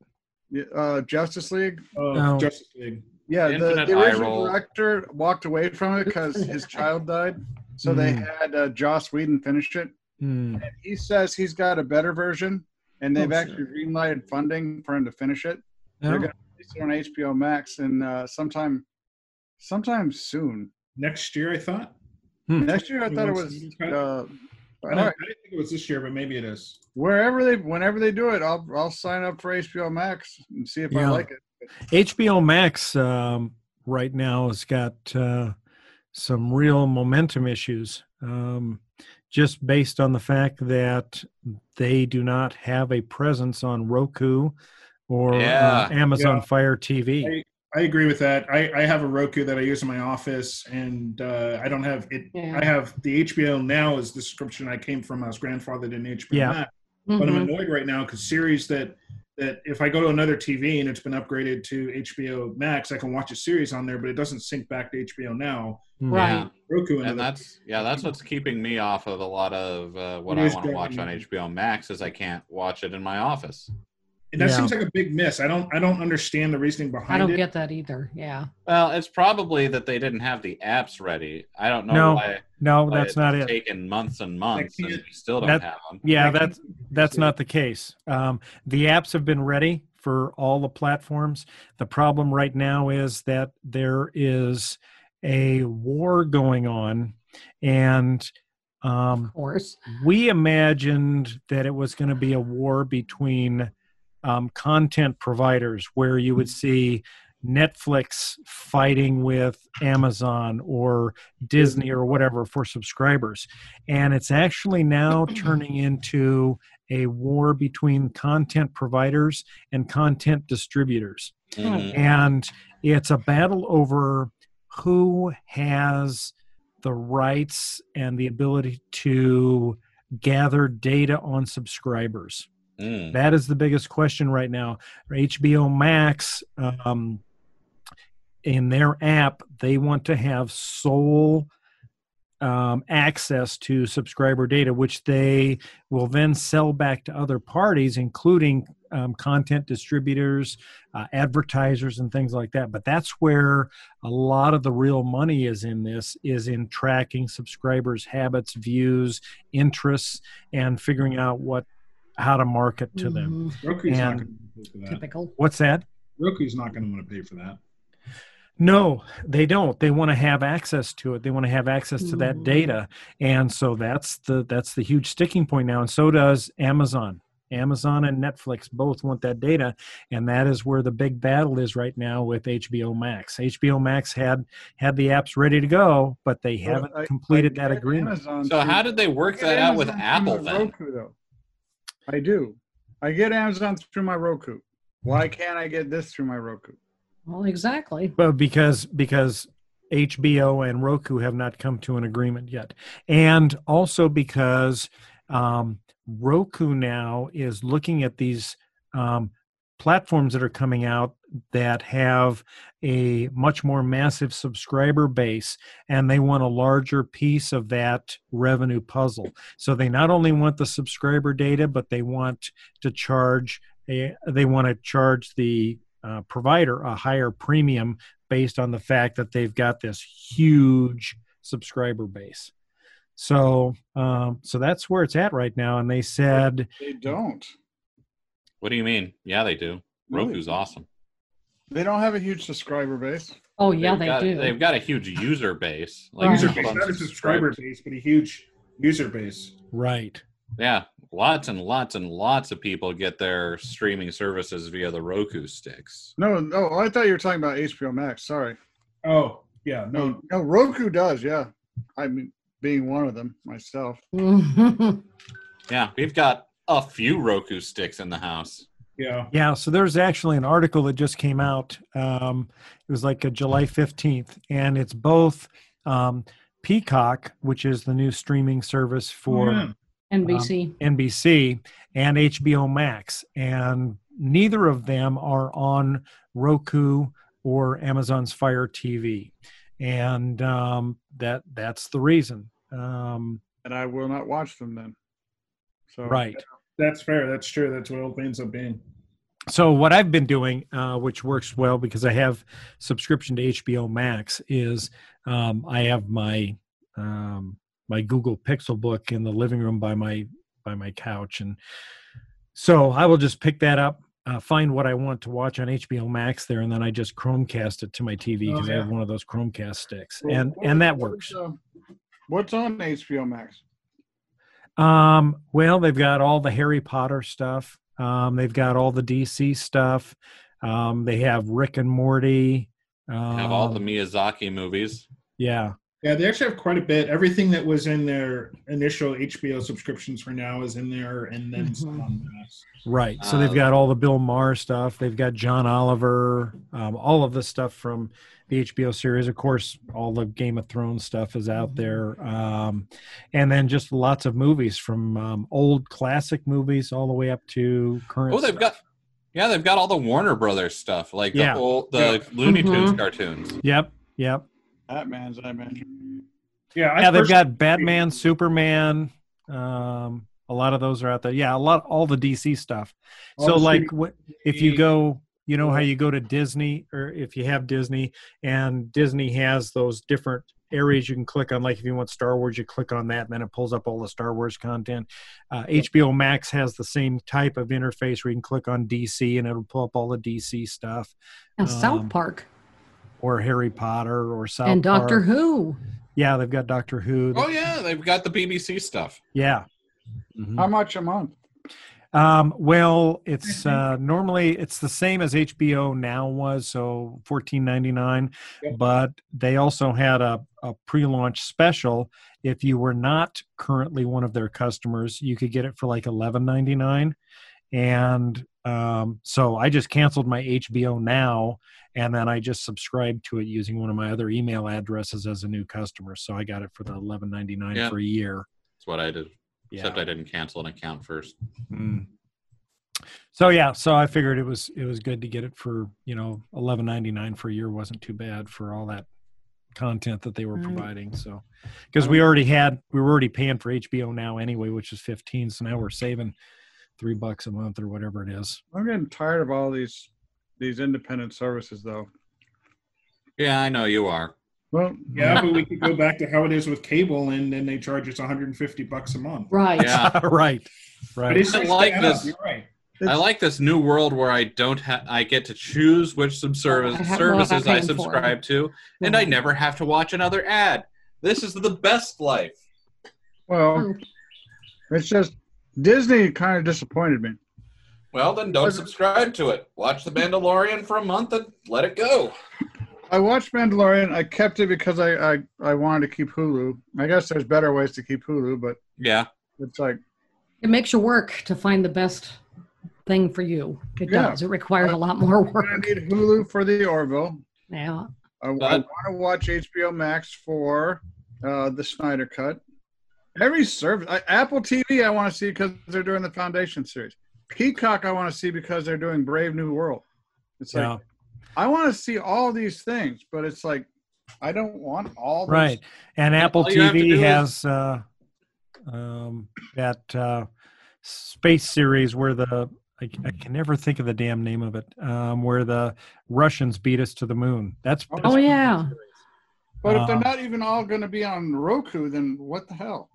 [SPEAKER 2] uh, Justice League.
[SPEAKER 5] Uh,
[SPEAKER 1] No.
[SPEAKER 5] Justice League.
[SPEAKER 2] Yeah, the, the original director walked away from it because his child died. So they
[SPEAKER 1] Mm.
[SPEAKER 2] had uh, Joss Whedon finish it.
[SPEAKER 1] Hmm.
[SPEAKER 2] And he says he's got a better version, and they've
[SPEAKER 1] Oh,
[SPEAKER 2] actually greenlighted funding for him to finish it. They're
[SPEAKER 1] Oh.
[SPEAKER 2] going to release it on HBO Max and uh, sometime, sometime soon.
[SPEAKER 5] Next year, I thought.
[SPEAKER 2] Next year, I thought it was. Uh,
[SPEAKER 5] I, don't,
[SPEAKER 2] right.
[SPEAKER 5] I didn't think it was this year, but maybe it is.
[SPEAKER 2] Wherever they, whenever they do it, I'll I'll sign up for HBO Max and see if I like it.
[SPEAKER 1] HBO Max um, right now has got uh, some real momentum issues, um, just based on the fact that they do not have a presence on Roku or uh, Amazon
[SPEAKER 5] Yeah.
[SPEAKER 1] Fire TV.
[SPEAKER 5] I agree with that. I, I have a Roku that I use in my office, and uh, I don't have it.
[SPEAKER 3] Yeah.
[SPEAKER 5] I have the HBO Now is the subscription I came from. I was grandfathered in HBO
[SPEAKER 1] Yeah.
[SPEAKER 5] Max, but I'm annoyed right now because series that that if I go to another TV and it's been upgraded to HBO Max, I can watch a series on there, but it doesn't sync back to HBO Now.
[SPEAKER 1] Hmm.
[SPEAKER 3] Right.
[SPEAKER 4] Yeah.
[SPEAKER 5] Roku
[SPEAKER 4] and
[SPEAKER 5] and
[SPEAKER 4] that's yeah, that's what's keeping me off of a lot of uh, what
[SPEAKER 5] It
[SPEAKER 4] I want to watch on. HBO Max is I can't watch it in my office.
[SPEAKER 5] And that
[SPEAKER 1] Yeah.
[SPEAKER 5] seems like a big miss. I don't I don't understand the reasoning behind it.
[SPEAKER 3] I don't
[SPEAKER 5] it.
[SPEAKER 3] get that either. Yeah.
[SPEAKER 4] Well, it's probably that they didn't have the apps ready. I don't know
[SPEAKER 1] No,
[SPEAKER 4] why,
[SPEAKER 1] No,
[SPEAKER 4] why
[SPEAKER 1] that's
[SPEAKER 4] it's
[SPEAKER 1] not it.
[SPEAKER 4] taken months and months and we still don't
[SPEAKER 1] That-
[SPEAKER 4] have them.
[SPEAKER 1] Yeah,
[SPEAKER 5] I
[SPEAKER 1] that's that's not the case. Um, the apps have been ready for all the platforms. The problem right now is that there is a war going on, and um,
[SPEAKER 3] Of course.
[SPEAKER 1] we imagined that it was going to be a war between um, content providers where you would see Netflix fighting with Amazon or Disney or whatever for subscribers. And it's actually now turning into a war between content providers and content distributors.
[SPEAKER 4] Mhm.
[SPEAKER 1] And it's a battle over who has the rights and the ability to gather data on subscribers.
[SPEAKER 4] Mm.
[SPEAKER 1] That is the biggest question right now. HBO Max, um, in their app, they want to have sole um, access to subscriber data, which they will then sell back to other parties, including um, content distributors, uh, advertisers, and things like that. But that's where a lot of the real money is in this is in tracking subscribers' habits, views, interests, and figuring out what how to market to them.
[SPEAKER 3] Mhm.
[SPEAKER 5] Roku's not going to pay for that.
[SPEAKER 3] Typical.
[SPEAKER 1] What's that?
[SPEAKER 5] Roku's not going to want to pay for that.
[SPEAKER 1] No, they don't. They want to have access to it. They want to have access to that
[SPEAKER 3] Mhm.
[SPEAKER 1] data, and so that's the that's the huge sticking point now. And so does Amazon. Amazon and Netflix both want that data, and that is where the big battle is right now with HBO Max. HBO Max had had the apps ready to go, but they haven't
[SPEAKER 2] I-
[SPEAKER 1] completed
[SPEAKER 2] I
[SPEAKER 1] that agreement.
[SPEAKER 2] Amazon
[SPEAKER 4] So
[SPEAKER 2] through-
[SPEAKER 4] how did they work
[SPEAKER 2] I get
[SPEAKER 4] that out with
[SPEAKER 2] Amazon
[SPEAKER 4] Apple then?
[SPEAKER 2] Roku, though. I do. I get Amazon through my Roku. Why can't I get this through my Roku?
[SPEAKER 3] Well, exactly.
[SPEAKER 1] Well, because because HBO and Roku have not come to an agreement yet, and also because um, Roku now is looking at these um, platforms that are coming out that have a much more massive subscriber base, and they want a larger piece of that revenue puzzle. So they not only want the subscriber data, but they want to charge. A, they want to charge the uh, provider a higher premium based on the fact that they've got this huge subscriber base. So, um, so that's where it's at right now. And they said,
[SPEAKER 2] They don't.
[SPEAKER 4] What do you mean? Yeah, they do.
[SPEAKER 2] They
[SPEAKER 4] Roku's awesome.
[SPEAKER 2] They don't have a huge subscriber base.
[SPEAKER 3] Oh yeah,
[SPEAKER 4] They've
[SPEAKER 3] they
[SPEAKER 4] got,
[SPEAKER 3] do.
[SPEAKER 4] They've got a huge user base.
[SPEAKER 3] Right.
[SPEAKER 5] User base, not a subscriber base, but a huge user base.
[SPEAKER 1] right,
[SPEAKER 4] Yeah, lots and lots and lots of people get their streaming services via the Roku sticks.
[SPEAKER 2] No, no. Oh, I thought you were talking about HBO Max. Sorry.
[SPEAKER 5] Oh, yeah, no,
[SPEAKER 2] No, no. Roku does. Yeah. I mean, being one of them myself.
[SPEAKER 4] Yeah, we've got a few Roku sticks in the house.
[SPEAKER 5] Yeah.
[SPEAKER 1] yeah. So there's actually an article that just came out. Um, it was like a July 15th, and it's both um, Peacock, which is the new streaming service for.
[SPEAKER 5] Yeah.
[SPEAKER 3] NBC.
[SPEAKER 1] NBC and HBO Max, and neither of them are on Roku or Amazon's Fire TV, and um, that that's the reason. Um,
[SPEAKER 2] And I will not watch them then. So
[SPEAKER 1] right.
[SPEAKER 5] That's fair. That's true. That's what it ends up being.
[SPEAKER 1] So what I've been doing, uh, which works well because I have subscription to HBO Max, is um, I have my um, my Google Pixel book in the living room by my by my couch, and so I will just pick that up, uh, find what I want to watch on HBO Max there, and then I just Chromecast it to my TV
[SPEAKER 5] Oh,
[SPEAKER 1] because I have one of those Chromecast sticks,
[SPEAKER 2] Well,
[SPEAKER 1] and and that works.
[SPEAKER 2] uh, what's on HBO Max?
[SPEAKER 1] Um, well, they've got all the Harry Potter stuff. Um, they've got all the DC stuff. Um, they have Rick and Morty. Um,
[SPEAKER 4] Have all the Miyazaki movies.
[SPEAKER 1] yeah,
[SPEAKER 5] Yeah, they actually have quite a bit. Everything that was in their initial HBO subscriptions for now is in there, and then some
[SPEAKER 3] Mhm.
[SPEAKER 5] on
[SPEAKER 1] right. So they've
[SPEAKER 4] Uh,
[SPEAKER 1] got all the Bill Maher stuff. They've got John Oliver. Um, all of the stuff from the HBO series. Of course, all the Game of Thrones stuff is out there, um, and then just lots of movies from um, old classic movies all the way up to current.
[SPEAKER 4] Oh, they've
[SPEAKER 1] stuff.
[SPEAKER 4] got yeah, they've got all the Warner Brothers stuff, like
[SPEAKER 1] Yeah.
[SPEAKER 4] the old the Looney Tunes cartoons.
[SPEAKER 1] Yep, yep.
[SPEAKER 2] Batman's, I mentioned.
[SPEAKER 5] Yeah, I
[SPEAKER 1] yeah, they've got Batman, Superman. Um, a lot of those are out there. Yeah, a lot, all the DC stuff.
[SPEAKER 5] all
[SPEAKER 1] so, like,
[SPEAKER 5] streaming-
[SPEAKER 1] wh- if you go, you know how you go to Disney, or if you have Disney, and Disney has those different areas you can click on. Like, if you want Star Wars, you click on that, and then it pulls up all the Star Wars content. Uh, HBO Max has the same type of interface where you can click on DC, and it'll pull up all the DC stuff,
[SPEAKER 3] And South
[SPEAKER 1] um,
[SPEAKER 3] Park
[SPEAKER 1] or Harry Potter, or South
[SPEAKER 3] and Doctor
[SPEAKER 1] Park.
[SPEAKER 3] Who.
[SPEAKER 1] Yeah, they've got Doctor Who.
[SPEAKER 4] Oh yeah, they've got the BBC stuff.
[SPEAKER 1] Yeah. Mhm.
[SPEAKER 2] How much a month?
[SPEAKER 1] Um, well, it's uh, normally it's the same as HBO now was, so fourteen ninety nine.
[SPEAKER 5] Yep.
[SPEAKER 1] But they also had a, a pre launch special. If you were not currently one of their customers, you could get it for like eleven ninety nine. And um, so I just canceled my HBO now, and then I just subscribed to it using one of my other email addresses as a new customer. So I got it for the eleven ninety nine
[SPEAKER 4] Yeah.
[SPEAKER 1] for a year.
[SPEAKER 4] That's what I did.
[SPEAKER 1] Yeah.
[SPEAKER 4] Except I didn't cancel an account first.
[SPEAKER 1] Mm. So yeah, so I figured it was it was good to get it for you know eleven ninety nine for a year wasn't too bad for all that content that they were
[SPEAKER 3] Right.
[SPEAKER 1] providing. So because we already had we were already paying for HBO now anyway, which is fifteen. So now we're saving three bucks a month or whatever it is.
[SPEAKER 2] I'm getting tired of all these these independent services, though.
[SPEAKER 4] Yeah, I know you are.
[SPEAKER 2] Well,
[SPEAKER 5] Yeah, but we could go back to how it is with cable, and then they charge us 150 bucks a month.
[SPEAKER 3] Right.
[SPEAKER 4] Yeah.
[SPEAKER 1] right,
[SPEAKER 5] But
[SPEAKER 1] right.
[SPEAKER 5] it's
[SPEAKER 4] I like this.
[SPEAKER 5] You're right.
[SPEAKER 4] I like this new world where I don't have. I get to choose which some service
[SPEAKER 3] I have- what am I
[SPEAKER 4] services I subscribe to, and I never have to watch another ad. This is the best life.
[SPEAKER 2] well, oh. it's just Disney kind of disappointed me.
[SPEAKER 4] Well, then don't subscribe to it. Watch The Mandalorian for a month and let it go.
[SPEAKER 2] I watched Mandalorian. I kept it because I, I I wanted to keep Hulu. I guess there's better ways to keep Hulu, but
[SPEAKER 4] Yeah,
[SPEAKER 2] it's like
[SPEAKER 3] It makes you work to find the best thing for you. It
[SPEAKER 2] Yeah.
[SPEAKER 3] does. It requires a lot more work.
[SPEAKER 2] I need Hulu for the Orville.
[SPEAKER 3] Yeah.
[SPEAKER 2] I, I want to watch HBO Max for uh, the Snyder Cut. Every service, I, Apple TV, I want to see because they're doing the Foundation series. Peacock, I want to see because they're doing Brave New World. It's like
[SPEAKER 1] Yeah,
[SPEAKER 2] I want to see all these things, but it's like I don't want all. Those.
[SPEAKER 1] right. And Apple
[SPEAKER 4] all you have to do
[SPEAKER 1] TV
[SPEAKER 4] is-
[SPEAKER 1] has uh, um, that uh, space series where the I, I can never think of the damn name of it. Um, where the Russians beat us to the moon. That's,
[SPEAKER 2] Oh,
[SPEAKER 1] that's
[SPEAKER 3] Oh, yeah.
[SPEAKER 2] But if they're
[SPEAKER 1] Uh,
[SPEAKER 2] not even all going to be on Roku, then what the hell?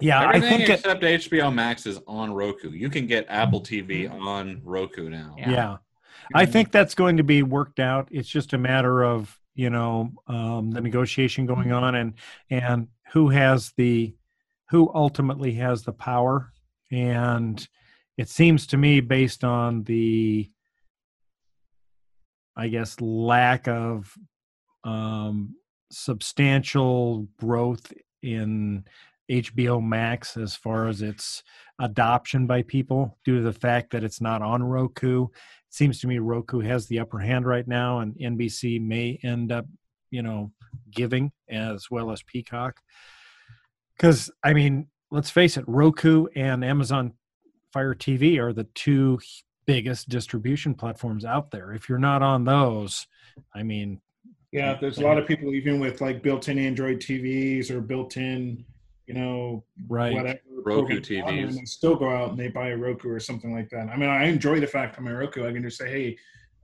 [SPEAKER 1] yeah. I
[SPEAKER 4] everything
[SPEAKER 1] think it,
[SPEAKER 4] except HBO Max is on Roku. You can get Apple TV on Roku now.
[SPEAKER 3] Yeah.
[SPEAKER 1] yeah. I think that's going to be worked out. It's just a matter of you know um, the negotiation going on and and who has the who ultimately has the power. And it seems to me, based on the I guess lack of um, substantial growth in HBO Max as far as its adoption by people due to the fact that it's not on Roku. It seems to me Roku has the upper hand right now, and NBC may end up, you know, giving as well as Peacock. Because I mean, let's face it, Roku and Amazon Fire TV are the two biggest distribution platforms out there. If you're not on those, I mean,
[SPEAKER 5] Yeah, there's a lot of people even with like built-in Android TVs or built-in, you know,
[SPEAKER 1] right?
[SPEAKER 5] whatever
[SPEAKER 4] Roku
[SPEAKER 5] program's on
[SPEAKER 4] TVs.
[SPEAKER 5] and they still go out and they buy a Roku or something like that. I mean, I enjoy the fact on my Roku, I can just say, "Hey,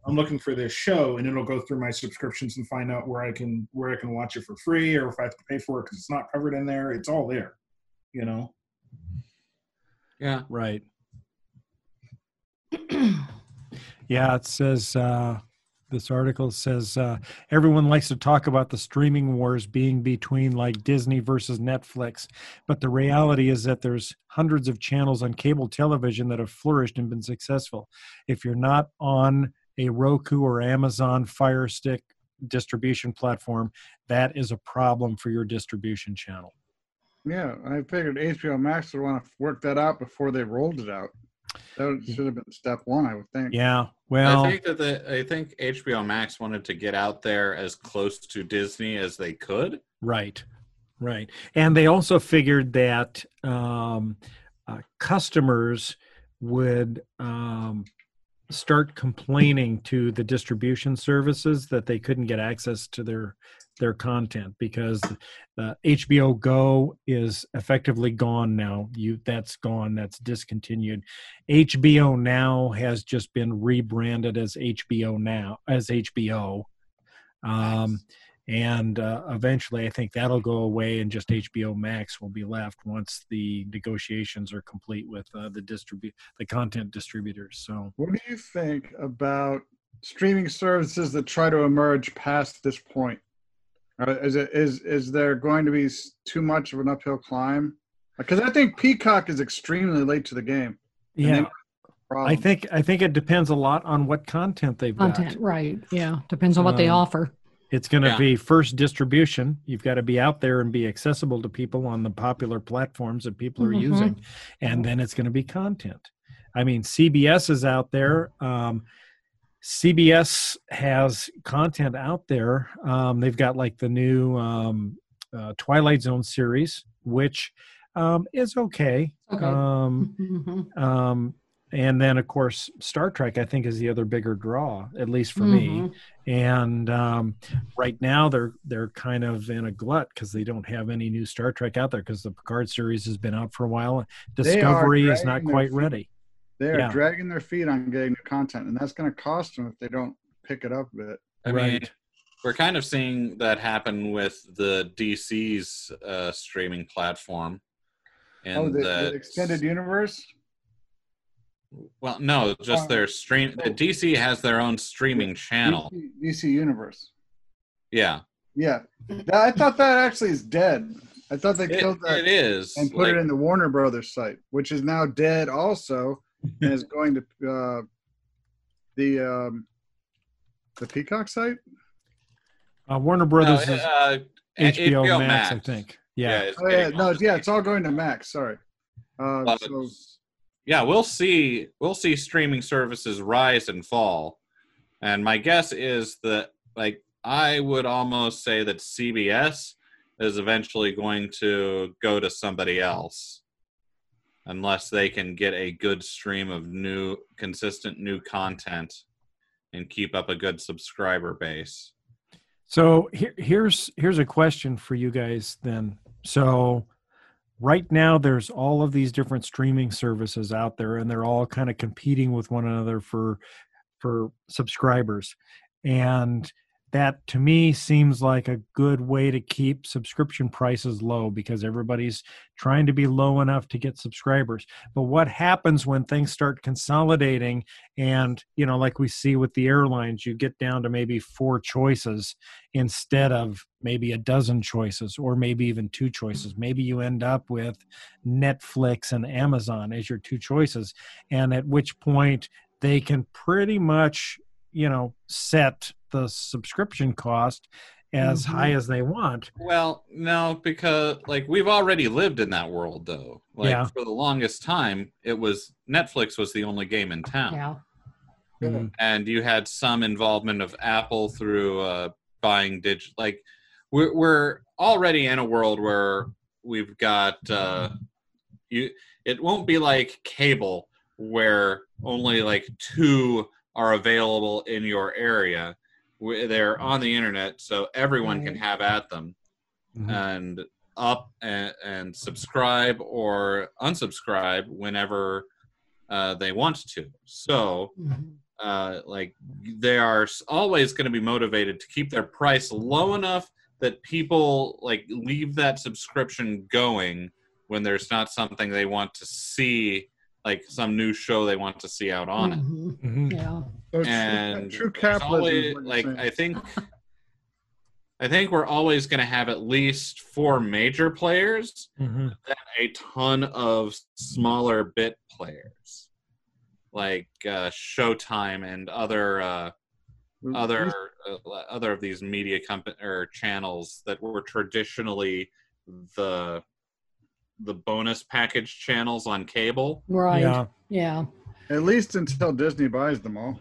[SPEAKER 5] I'm looking for this show," and it'll go through my subscriptions and find out where I can where I can watch it for free, or if I have to pay for it because it's not covered in there. It's all there, you know.
[SPEAKER 4] Yeah.
[SPEAKER 1] Right. Yeah, it says uh, this article says uh, everyone likes to talk about the streaming wars being between like Disney versus Netflix, but the reality is that there's hundreds of channels on cable television that have flourished and been successful. If you're not on a Roku or Amazon Fire Stick distribution platform, that is a problem for your distribution channel.
[SPEAKER 2] Yeah, I figured HBO Max would want to work that out before they rolled it out. That should have been step one, I would think.
[SPEAKER 1] Yeah, well,
[SPEAKER 4] I think that the I think HBO Max wanted to get out there as close to Disney as they could.
[SPEAKER 1] Right, right. And they also figured that um, uh, customers would um, start complaining to the distribution services that they couldn't get access to their their content because uh, HBO Go is effectively gone now. You that's gone. That's discontinued. HBO Now has just been rebranded as HBO Now as HBO. Um, and uh, eventually, I think that'll go away, and just HBO Max will be left once the negotiations are complete with uh, the distribute the content distributors. So
[SPEAKER 2] What do you think about streaming services that try to emerge past this point? Uh, is it is is there going to be too much of an uphill climb? Because I think Peacock is extremely late to the game.
[SPEAKER 1] Yeah, I think I think it depends a lot on what content they've
[SPEAKER 3] Content,
[SPEAKER 1] got.
[SPEAKER 3] right? Yeah, depends on what they
[SPEAKER 1] Um,
[SPEAKER 3] offer.
[SPEAKER 1] It's going to
[SPEAKER 4] Yeah.
[SPEAKER 1] be first distribution. You've got to be out there and be accessible to people on the popular platforms that people are
[SPEAKER 3] Mhm.
[SPEAKER 1] using, and then it's going to be content. I mean, CBS is out there. Um, CBS has content out there. Um, they've got like the new um, uh, Twilight Zone series, which um, is okay.
[SPEAKER 3] Okay.
[SPEAKER 1] Um, um, and then, of course, Star Trek, I think, is the other bigger draw, at least for me
[SPEAKER 3] Mhm.
[SPEAKER 1] and um, right now they're they're kind of in a glut because they don't have any new Star Trek out there because the Picard series has been out for a while. Discovery is not quite
[SPEAKER 2] feet.
[SPEAKER 1] ready.
[SPEAKER 2] They are
[SPEAKER 1] yeah.
[SPEAKER 2] dragging their feet on getting new content, and that's going to cost them if they don't pick it up a bit.
[SPEAKER 4] I mean,
[SPEAKER 1] Right.
[SPEAKER 4] we're kind of seeing that happen with the DC's uh, streaming platform. And
[SPEAKER 2] oh, the, the extended universe.
[SPEAKER 4] Well, no, just
[SPEAKER 2] Uh,
[SPEAKER 4] their stream. The DC has their own streaming channel.
[SPEAKER 2] DC, DC Universe.
[SPEAKER 4] Yeah,
[SPEAKER 2] Yeah, I thought that actually is dead. I thought they
[SPEAKER 4] it,
[SPEAKER 2] killed that
[SPEAKER 4] it is.
[SPEAKER 2] and put
[SPEAKER 4] like-
[SPEAKER 2] it in the Warner Brothers site, which is now dead also, and is going to uh, the um, the Peacock site.
[SPEAKER 1] Uh, Warner
[SPEAKER 4] no,
[SPEAKER 1] Brothers is
[SPEAKER 4] uh,
[SPEAKER 1] HBO, Max, I think. Yeah,
[SPEAKER 4] it's
[SPEAKER 2] Oh yeah, no, yeah, it's all going to Max. Sorry. Uh, so
[SPEAKER 4] yeah, we'll see. We'll see streaming services rise and fall, and my guess is that, like, I would almost say that CBS is eventually going to go to somebody else, unless they can get a good stream of new, consistent new content, and keep up a good subscriber base.
[SPEAKER 1] So here, here's here's a question for you guys then. So right now there's all of these different streaming services out there and they're all kind of competing with one another for for subscribers. And that to me seems like a good way to keep subscription prices low because everybody's trying to be low enough to get subscribers. But what happens when things start consolidating and, you know, like we see with the airlines, you get down to maybe four choices instead of maybe a dozen choices or maybe even two choices. Maybe you end up with Netflix and Amazon as your two choices. And at which point they can pretty much, you know, set the subscription cost as
[SPEAKER 3] Mhm.
[SPEAKER 1] high as they want.
[SPEAKER 4] Well, no, because like we've already lived in that world though. Like
[SPEAKER 1] Yeah.
[SPEAKER 4] for the longest time, it was Netflix was the only game in town.
[SPEAKER 3] Yeah.
[SPEAKER 1] Mhm.
[SPEAKER 4] and you had some involvement of Apple through uh, buying digital. Like we're we're already in a world where we've got uh, you. It won't be like cable where only like two are available in your area. Where They're on the internet, so everyone can have at them
[SPEAKER 1] Mhm.
[SPEAKER 4] and up and, and subscribe or unsubscribe whenever uh, they want to. So
[SPEAKER 3] Mhm.
[SPEAKER 4] uh, like they are always going to be motivated to keep their price low enough that people like leave that subscription going when there's not something they want to see like some new show they want to see out on it
[SPEAKER 3] Mhm.
[SPEAKER 1] Mhm.
[SPEAKER 3] Yeah.
[SPEAKER 2] so true-
[SPEAKER 4] and
[SPEAKER 2] true
[SPEAKER 4] there's
[SPEAKER 2] capitalism.
[SPEAKER 4] always- like
[SPEAKER 2] saying.
[SPEAKER 4] i think i think we're always going to have at least four major players
[SPEAKER 1] Mhm.
[SPEAKER 4] then a ton of smaller bit players like uh, showtime and other uh, other uh, other of these media company or channels that were traditionally the the bonus package channels on cable
[SPEAKER 3] Right.
[SPEAKER 1] Yeah.
[SPEAKER 3] Yeah.
[SPEAKER 2] At least until Disney buys them all.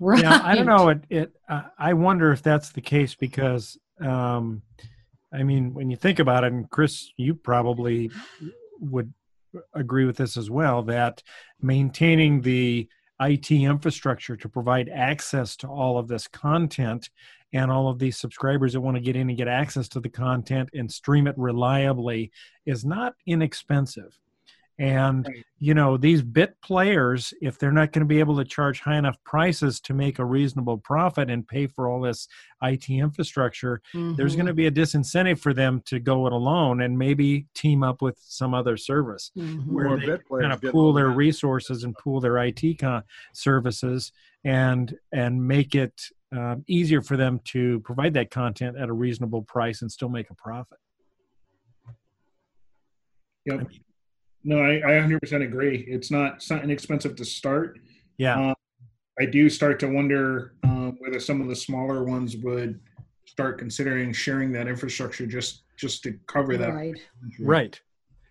[SPEAKER 3] Right.
[SPEAKER 1] yeah i don't know it it uh, i wonder if that's the case because um i mean when you think about it and chris you probably would agree with this as well that maintaining the it infrastructure to provide access to all of this content and all of these subscribers that want to get in and get access to the content and stream it reliably is not inexpensive and
[SPEAKER 2] Right.
[SPEAKER 1] you know these bit players if they're not going to be able to charge high enough prices to make a reasonable profit and pay for all this IT infrastructure there's
[SPEAKER 3] Mhm.
[SPEAKER 1] going to be a disincentive for them to go it alone and maybe team up with some other service
[SPEAKER 3] Mhm.
[SPEAKER 1] where
[SPEAKER 2] More
[SPEAKER 1] they
[SPEAKER 2] bit players
[SPEAKER 1] kind of pool their resources and pool their IT con- services and and make it um, easier for them to provide that content at a reasonable price and still make a profit.
[SPEAKER 5] Yep. No, I, I 100% agree. It's not, it's not inexpensive to start.
[SPEAKER 1] Yeah.
[SPEAKER 5] Um, I do start to wonder um, whether some of the smaller ones would start considering sharing that infrastructure just just to cover that.
[SPEAKER 3] Right.
[SPEAKER 1] Right.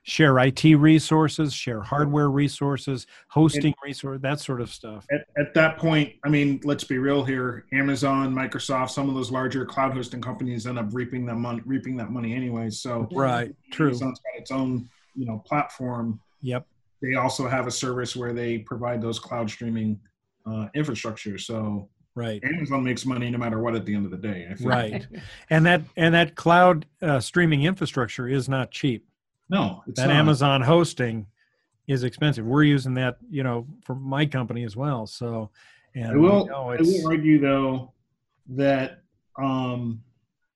[SPEAKER 1] Share IT resources, share hardware resources, hosting resource, that sort of stuff.
[SPEAKER 5] At, at that point, I mean, let's be real here. Amazon, Microsoft, some of those larger cloud hosting companies end up reaping that money, reaping that money anyway. So
[SPEAKER 1] Right. True.
[SPEAKER 5] Amazon's got its own, you know, platform.
[SPEAKER 1] Yep.
[SPEAKER 5] They also have a service where they provide those cloud streaming uh, infrastructure. So
[SPEAKER 1] Right.
[SPEAKER 5] Amazon makes money no matter what at the end of the day. I think.
[SPEAKER 1] Right. And that and that cloud uh, streaming infrastructure is not cheap.
[SPEAKER 5] No, it's
[SPEAKER 1] that
[SPEAKER 5] not.
[SPEAKER 1] Amazon hosting is expensive. We're using that, you know, for my company as well. So, and
[SPEAKER 5] I will. I will argue though that um,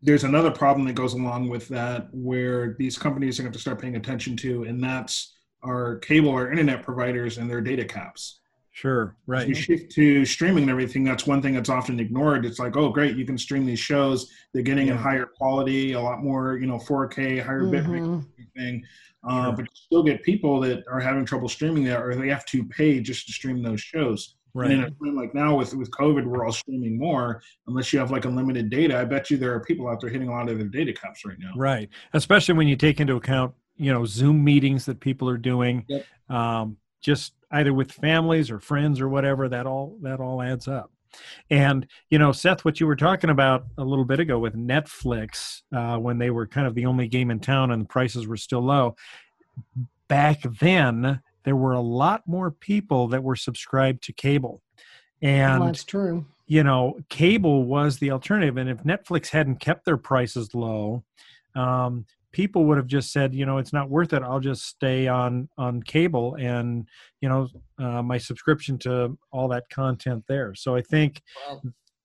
[SPEAKER 5] there's another problem that goes along with that, where these companies are going to have to start paying attention to, and that's our cable or internet providers and their data caps.
[SPEAKER 1] Sure
[SPEAKER 5] As
[SPEAKER 1] right.
[SPEAKER 5] shift to streaming and everything, that's one thing that's often ignored. It's like, oh, great, you can stream these shows. They're getting in
[SPEAKER 1] Yeah.
[SPEAKER 5] higher quality, a lot more, you know, 4K, higher bit rate
[SPEAKER 3] Mhm.
[SPEAKER 5] thing. Uh,
[SPEAKER 1] Sure.
[SPEAKER 5] But you still get people that are having trouble streaming that, or they have to pay just to stream those shows. And in
[SPEAKER 1] Right.
[SPEAKER 5] a time like now with with COVID, we're all streaming more. Unless you have like unlimited data, I bet you there are people out there hitting a lot of their data caps right now.
[SPEAKER 1] Right. Especially when you take into account, you know, Zoom meetings that people are doing,
[SPEAKER 5] Yep.
[SPEAKER 1] um, just either with families or friends or whatever. That all that all adds up. And you know, Seth, what you were talking about a little bit ago with Netflix, uh, when they were kind of the only game in town and the prices were still low. Back then, there were a lot more people that were subscribed to cable, and
[SPEAKER 3] Well, that's true.
[SPEAKER 1] you know, cable was the alternative. And if Netflix hadn't kept their prices low, um, people would have just said, you know, it's not worth it. I'll just stay on on cable and you know uh, my subscription to all that content there. So I think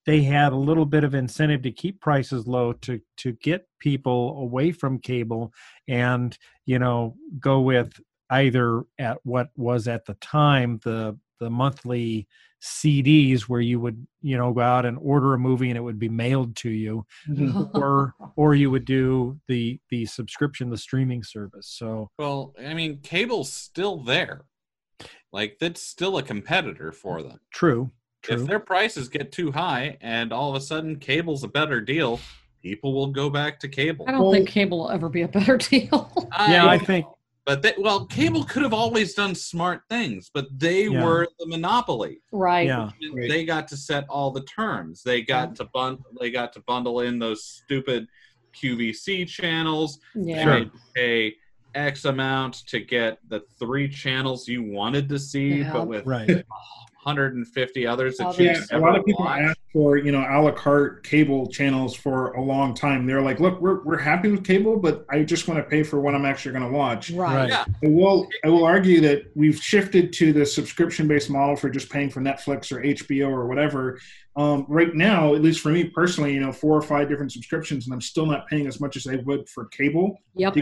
[SPEAKER 1] they had a little bit of incentive to keep prices low to to get people away from cable and you know go with either at what was at the time the the monthly CDs where you would you know go out and order a movie and it would be mailed to you mm-hmm. or or you would do the the subscription the streaming service so
[SPEAKER 4] Well, I mean, cable's still there. Like that's still a competitor for them.
[SPEAKER 1] true true
[SPEAKER 4] If their prices get too high and all of a sudden cable's a better deal, people will go back to cable.
[SPEAKER 3] I don't
[SPEAKER 5] Well-
[SPEAKER 3] think cable will ever be a better deal.
[SPEAKER 1] yeah I think
[SPEAKER 4] but they, well, cable could have always done smart things, but they
[SPEAKER 1] Yeah.
[SPEAKER 4] were the monopoly.
[SPEAKER 3] right.
[SPEAKER 1] yeah
[SPEAKER 4] They got to set all the terms. They got to bund- They got to bundle in those stupid QVC channels.
[SPEAKER 3] Yeah.
[SPEAKER 4] They
[SPEAKER 1] Sure.
[SPEAKER 4] pay X amount to get the three channels you wanted to see,
[SPEAKER 3] Yeah.
[SPEAKER 4] but with
[SPEAKER 1] right
[SPEAKER 4] 150 others that
[SPEAKER 3] Others.
[SPEAKER 4] you
[SPEAKER 5] Yeah, a lot of people
[SPEAKER 4] watched.
[SPEAKER 5] ask for you know a la carte cable channels for a long time. They're like, look, we're we're happy with cable, but I just want to pay for what I'm actually going to watch.
[SPEAKER 3] Right.
[SPEAKER 1] Right.
[SPEAKER 4] Yeah,
[SPEAKER 5] I will I will argue that we've shifted to the subscription based model for just paying for Netflix or HBO or whatever. Um, right now, at least for me personally, you know, four or five different subscriptions, and I'm still not paying as much as I would for cable.
[SPEAKER 3] Yep.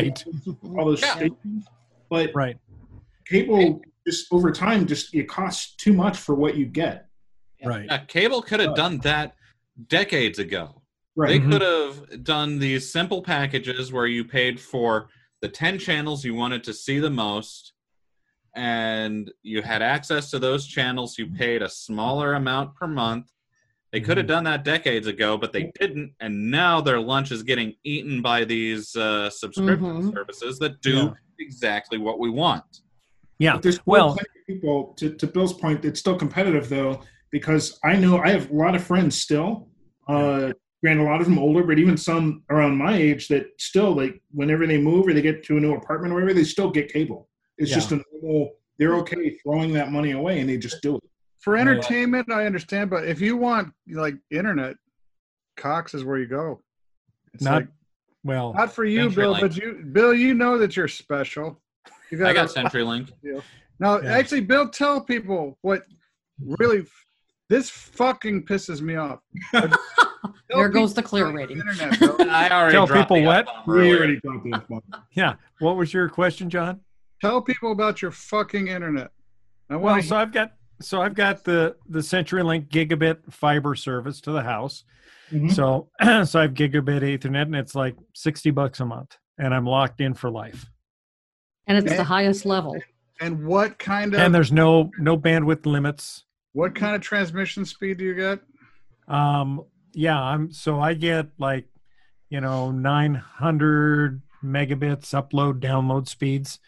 [SPEAKER 5] all those
[SPEAKER 4] Yeah.
[SPEAKER 5] stations. But
[SPEAKER 1] right
[SPEAKER 5] cable just over time just it costs too much for what you get.
[SPEAKER 1] right
[SPEAKER 4] Yeah, cable could have done that decades ago.
[SPEAKER 5] Right.
[SPEAKER 4] They
[SPEAKER 1] Mhm.
[SPEAKER 4] could have done these simple packages where you paid for the 10 channels you wanted to see the most and you had access to those channels. You paid a smaller amount per month. They could have
[SPEAKER 1] Mm-hmm.
[SPEAKER 4] done that decades ago, but they didn't. And now their lunch is getting eaten by these uh, subscription
[SPEAKER 3] Mhm.
[SPEAKER 4] services that do
[SPEAKER 1] Yeah.
[SPEAKER 4] exactly what we want.
[SPEAKER 1] Yeah
[SPEAKER 5] But there's
[SPEAKER 1] well
[SPEAKER 5] plenty of people to, to Bill's point, it's still competitive though, because I know I have a lot of friends still. Uh granted a lot of them older, but even some around my age that still like whenever they move or they get to a new apartment or whatever, they still get cable. It's
[SPEAKER 1] Yeah.
[SPEAKER 5] just a normal they're okay throwing that money away and they just do it.
[SPEAKER 2] For entertainment, I understand, but if you want like internet, Cox is where you go. It's
[SPEAKER 1] Not-
[SPEAKER 2] like,
[SPEAKER 1] well
[SPEAKER 2] not for you, Bill,
[SPEAKER 4] CenturyLink.
[SPEAKER 2] but you, Bill, you know that you're special. You
[SPEAKER 4] I got
[SPEAKER 2] a-
[SPEAKER 4] CenturyLink.
[SPEAKER 2] Now,
[SPEAKER 1] Yeah.
[SPEAKER 2] actually, Bill, tell people what really this fucking pisses me off.
[SPEAKER 3] There goes the clear
[SPEAKER 2] about
[SPEAKER 3] rating.
[SPEAKER 2] Internet,
[SPEAKER 4] I already
[SPEAKER 1] Tell people what?
[SPEAKER 4] F-bomb
[SPEAKER 5] We already talked this one.
[SPEAKER 1] yeah what was your question john
[SPEAKER 2] Tell people about your fucking internet. I
[SPEAKER 1] Well,
[SPEAKER 2] want
[SPEAKER 1] so I've got so I've got the the CenturyLink gigabit fiber service to the house.
[SPEAKER 5] Mhm.
[SPEAKER 1] So so I have gigabit Ethernet, and it's like sixty bucks a month, and I'm locked in for life.
[SPEAKER 3] And it's
[SPEAKER 2] And-
[SPEAKER 3] the highest level.
[SPEAKER 2] And what kind of
[SPEAKER 1] and there's no no bandwidth limits.
[SPEAKER 2] what kind of transmission speed do you get?
[SPEAKER 1] Um, yeah, I'm so I get like, you know, 900 megabits upload download speeds.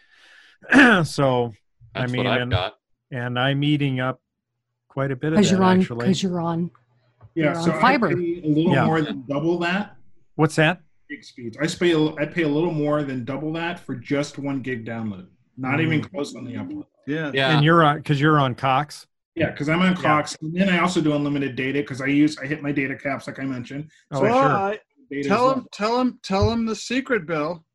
[SPEAKER 1] so, I
[SPEAKER 4] That's
[SPEAKER 1] mean,
[SPEAKER 4] what I've
[SPEAKER 1] and-
[SPEAKER 4] got.
[SPEAKER 1] and I'm eating up quite a bit of
[SPEAKER 3] Because
[SPEAKER 1] that
[SPEAKER 3] you're on.
[SPEAKER 1] actually.
[SPEAKER 3] Because you're on.
[SPEAKER 5] Yeah,
[SPEAKER 3] You're
[SPEAKER 5] so
[SPEAKER 3] on fiber.
[SPEAKER 5] I pay a little
[SPEAKER 1] Yeah.
[SPEAKER 5] more than double that
[SPEAKER 1] What's that?
[SPEAKER 5] Gig speeds. I pay a- I pay a little more than double that for just one gig download. Not
[SPEAKER 1] Mm.
[SPEAKER 5] even close on the upload.
[SPEAKER 2] Yeah.
[SPEAKER 4] Yeah.
[SPEAKER 1] And you're on because you're on Cox.
[SPEAKER 5] Yeah, because I'm on Cox, and then I also do unlimited data because I use I hit my data caps like I mentioned.
[SPEAKER 1] Oh,
[SPEAKER 5] So I
[SPEAKER 1] sure.
[SPEAKER 2] But tell
[SPEAKER 5] as
[SPEAKER 2] him, tell him, tell him the secret, Bill.